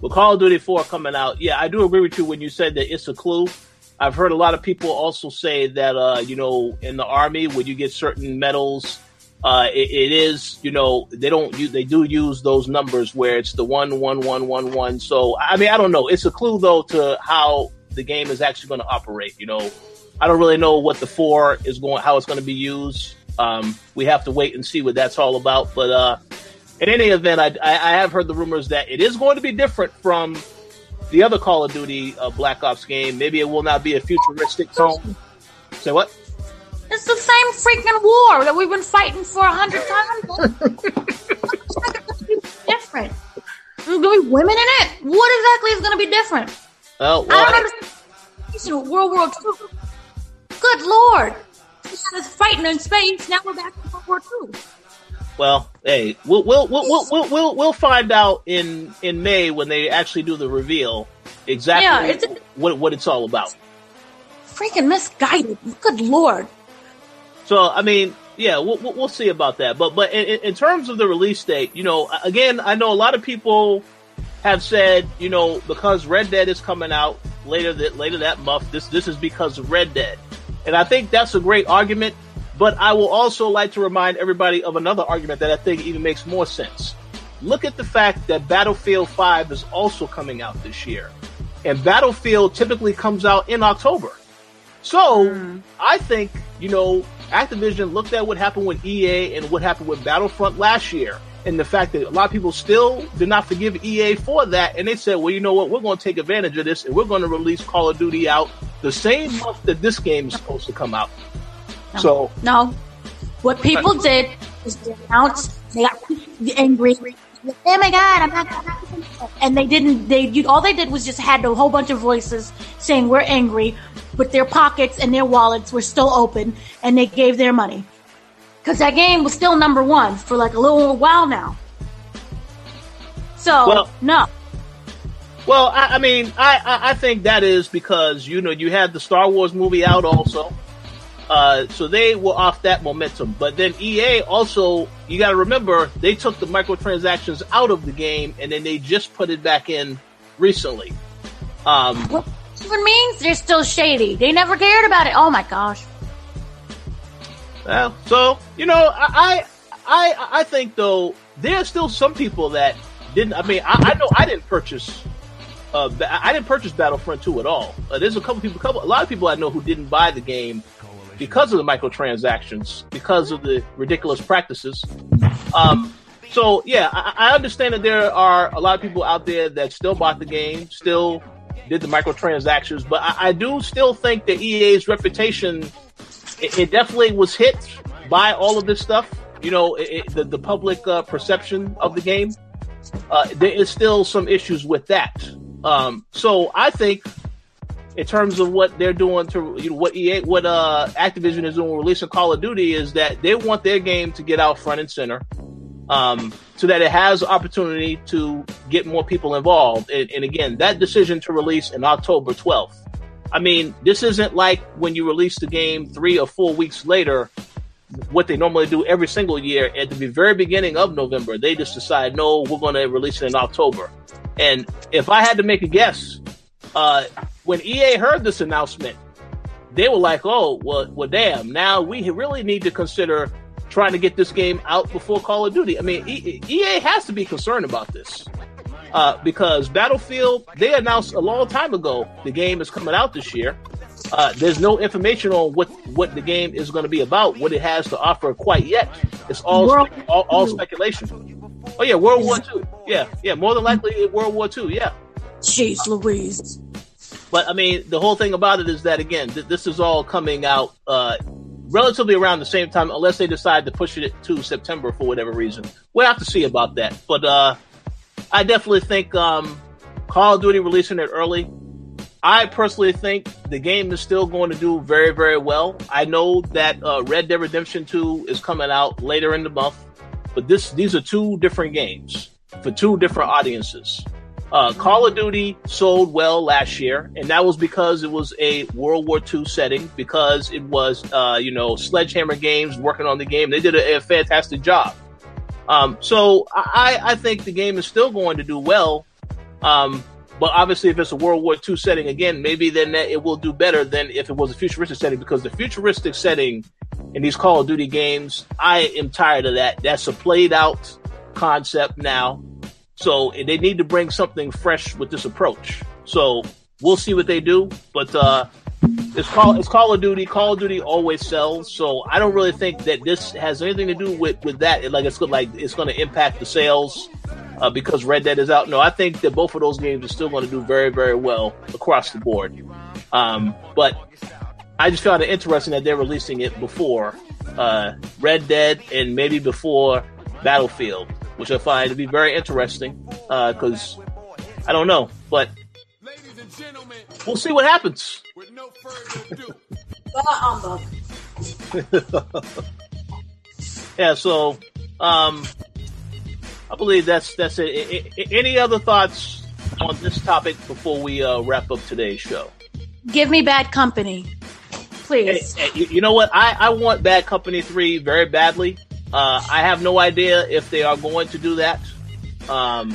with Call of Duty 4 coming out, yeah, I do agree with you when you said that it's a clue. I've heard a lot of people also say that uh, you know in the army when you get certain medals, uh, it, it is you know they don't they do use those numbers where it's the one one one one one. So I mean I don't know. It's a clue though to how the game is actually going to operate. You know, I don't really know what the four is going, how it's going to be used. Um, we have to wait and see what that's all about. But uh, in any event, I, I, have heard the rumors that it is going to be different from the other Call of Duty uh, Black Ops game. Maybe it will not be a futuristic tone. Say what? It's the same freaking war that we've been fighting for a hundred times. different. There's gonna be women in it. What exactly is gonna be different? well, I don't understand. World War II. Good lord us fighting in space. Now we're back to World War II. Well, hey, we'll we'll, we'll we'll we'll we'll find out in in May when they actually do the reveal exactly yeah, it's what what it's all about. Freaking misguided. Good lord. So I mean, yeah, we'll we'll see about that. But but in, in terms of the release date, you know, again, I know a lot of people have said, you know, because Red Dead is coming out later that later that month, this this is because of Red Dead. And I think that's a great argument. But I will also like to remind everybody of another argument that I think even makes more sense. Look at the fact that Battlefield 5 is also coming out this year. And Battlefield typically comes out in October. So mm. I think, you know, Activision looked at what happened with EA and what happened with Battlefront last year. And the fact that a lot of people still did not forgive EA for that. And they said, well, you know what? We're going to take advantage of this and we're going to release Call of Duty out the same month that this game is supposed to come out. No. So no, what people did is they announced they got angry. Oh my god, I'm not. And they didn't. They you, all they did was just had a whole bunch of voices saying we're angry, but their pockets and their wallets were still open, and they gave their money because that game was still number one for like a little while now. So well, no. Well, I, I mean, I, I, I think that is because you know you had the Star Wars movie out also, uh, so they were off that momentum. But then EA also, you got to remember, they took the microtransactions out of the game and then they just put it back in recently. Um, what even means they're still shady. They never cared about it. Oh my gosh. Well, so you know, I I I think though there are still some people that didn't. I mean, I, I know I didn't purchase. Uh, I didn't purchase Battlefront 2 at all. Uh, there's a couple people, couple, a lot of people I know who didn't buy the game because of the microtransactions, because of the ridiculous practices. Um, so yeah, I, I, understand that there are a lot of people out there that still bought the game, still did the microtransactions, but I, I do still think that EA's reputation, it, it, definitely was hit by all of this stuff. You know, it, the, the public uh, perception of the game. Uh, there is still some issues with that. Um, so I think in terms of what they're doing to you know, what EA, what uh, Activision is doing releasing Call of Duty is that they want their game to get out front and center, um, so that it has opportunity to get more people involved. And, and again, that decision to release in October 12th. I mean, this isn't like when you release the game three or four weeks later, what they normally do every single year at the very beginning of November. They just decide, no, we're going to release it in October. And if I had to make a guess, uh, when EA heard this announcement, they were like, "Oh, well, well, damn! Now we really need to consider trying to get this game out before Call of Duty." I mean, EA has to be concerned about this uh, because Battlefield they announced a long time ago the game is coming out this year. Uh, there's no information on what what the game is going to be about, what it has to offer quite yet. It's all spe- all, all, speculation. Oh yeah, World War II. Yeah, yeah, more than likely World War II. Yeah. Jeez Louise. But I mean, the whole thing about it is that again, th- this is all coming out uh, relatively around the same time, unless they decide to push it to September for whatever reason. We'll have to see about that. But uh, I definitely think um, Call of Duty releasing it early. I personally think the game is still going to do very, very well. I know that uh, Red Dead Redemption 2 is coming out later in the month, but this these are two different games for two different audiences. Uh, Call of Duty sold well last year, and that was because it was a World War II setting, because it was, uh, you know, Sledgehammer Games working on the game. They did a, a fantastic job. Um, so I, I think the game is still going to do well. Um, but obviously, if it's a World War II setting again, maybe then it will do better than if it was a futuristic setting, because the futuristic setting in these Call of Duty games, I am tired of that. That's a played out concept now. So they need to bring something fresh with this approach. So we'll see what they do. But uh, it's call it's Call of Duty. Call of Duty always sells. So I don't really think that this has anything to do with with that. Like it's like it's going to impact the sales uh, because Red Dead is out. No, I think that both of those games are still going to do very very well across the board. Um, but I just found it interesting that they're releasing it before uh, Red Dead and maybe before Battlefield which I find to be very interesting because uh, I don't know, but we'll see what happens. yeah, so um, I believe that's that's it. Any other thoughts on this topic before we uh, wrap up today's show? Give me bad company, please. Hey, hey, you know what? I, I want Bad Company 3 very badly. Uh, I have no idea if they are going to do that. Um,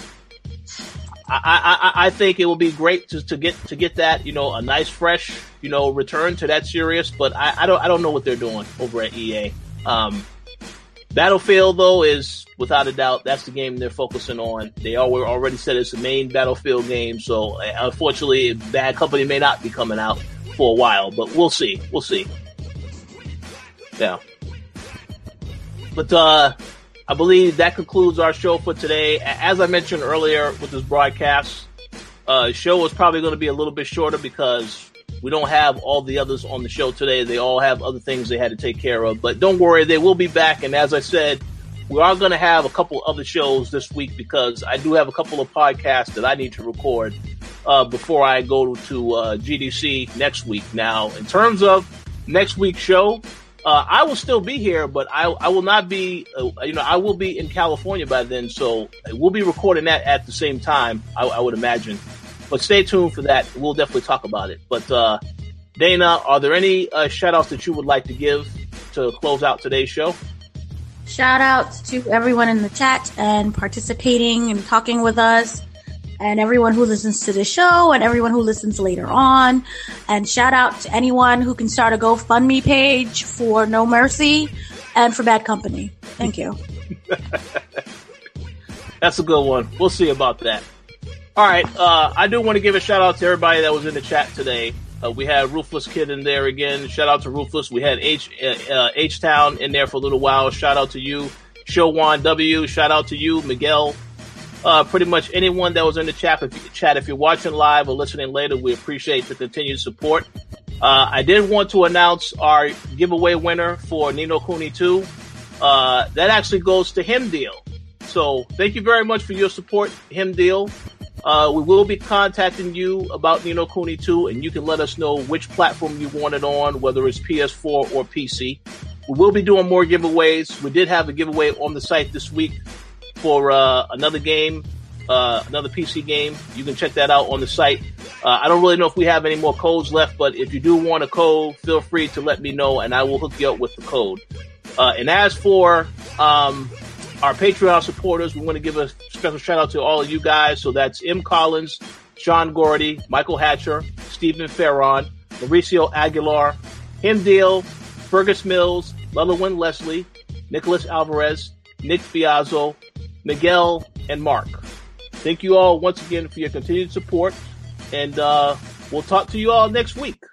I, I, I think it will be great to, to get to get that you know a nice fresh you know return to that series, but I, I don't I don't know what they're doing over at EA. Um, Battlefield though is without a doubt that's the game they're focusing on. They already said it's the main Battlefield game, so uh, unfortunately, Bad Company may not be coming out for a while, but we'll see. We'll see. Yeah. But uh, I believe that concludes our show for today. As I mentioned earlier with this broadcast, uh, show was probably going to be a little bit shorter because we don't have all the others on the show today. They all have other things they had to take care of. But don't worry, they will be back. And as I said, we are going to have a couple other shows this week because I do have a couple of podcasts that I need to record uh, before I go to uh, GDC next week. Now, in terms of next week's show, uh, I will still be here, but I, I will not be, uh, you know, I will be in California by then, so we'll be recording that at the same time, I, I would imagine. But stay tuned for that. We'll definitely talk about it. But, uh, Dana, are there any uh, shout outs that you would like to give to close out today's show? Shout out to everyone in the chat and participating and talking with us and everyone who listens to the show and everyone who listens later on. And shout out to anyone who can start a GoFundMe page for No Mercy and for Bad Company. Thank you. That's a good one. We'll see about that. All right. Uh, I do want to give a shout out to everybody that was in the chat today. Uh, we had Ruthless Kid in there again. Shout out to Ruthless. We had H uh, H Town in there for a little while. Shout out to you, Showwan W. Shout out to you, Miguel. Uh, pretty much anyone that was in the chat. If you, chat, if you're watching live or listening later, we appreciate the continued support. Uh, I did want to announce our giveaway winner for Ni no Kuni 2. Uh, that actually goes to Him Deal. So thank you very much for your support, Him Deal. Uh, we will be contacting you about Ni no Kuni 2, and you can let us know which platform you want it on, whether it's PS4 or PC. We will be doing more giveaways. We did have a giveaway on the site this week for uh, another game, uh, another PC game. You can check that out on the site. Uh, I don't really know if we have any more codes left, but if you do want a code, feel free to let me know, and I will hook you up with the code. Uh, and as for um, our Patreon supporters, we want to give a special shout out to all of you guys. So that's M. Collins, Sean Gordy, Michael Hatcher, Stephen Ferron, Mauricio Aguilar, Him Deal, Fergus Mills, Lelawin Leslie, Nicholas Alvarez, Nick Fiazzo, Miguel, and Mark. Thank you all once again for your continued support, and uh, we'll talk to you all next week.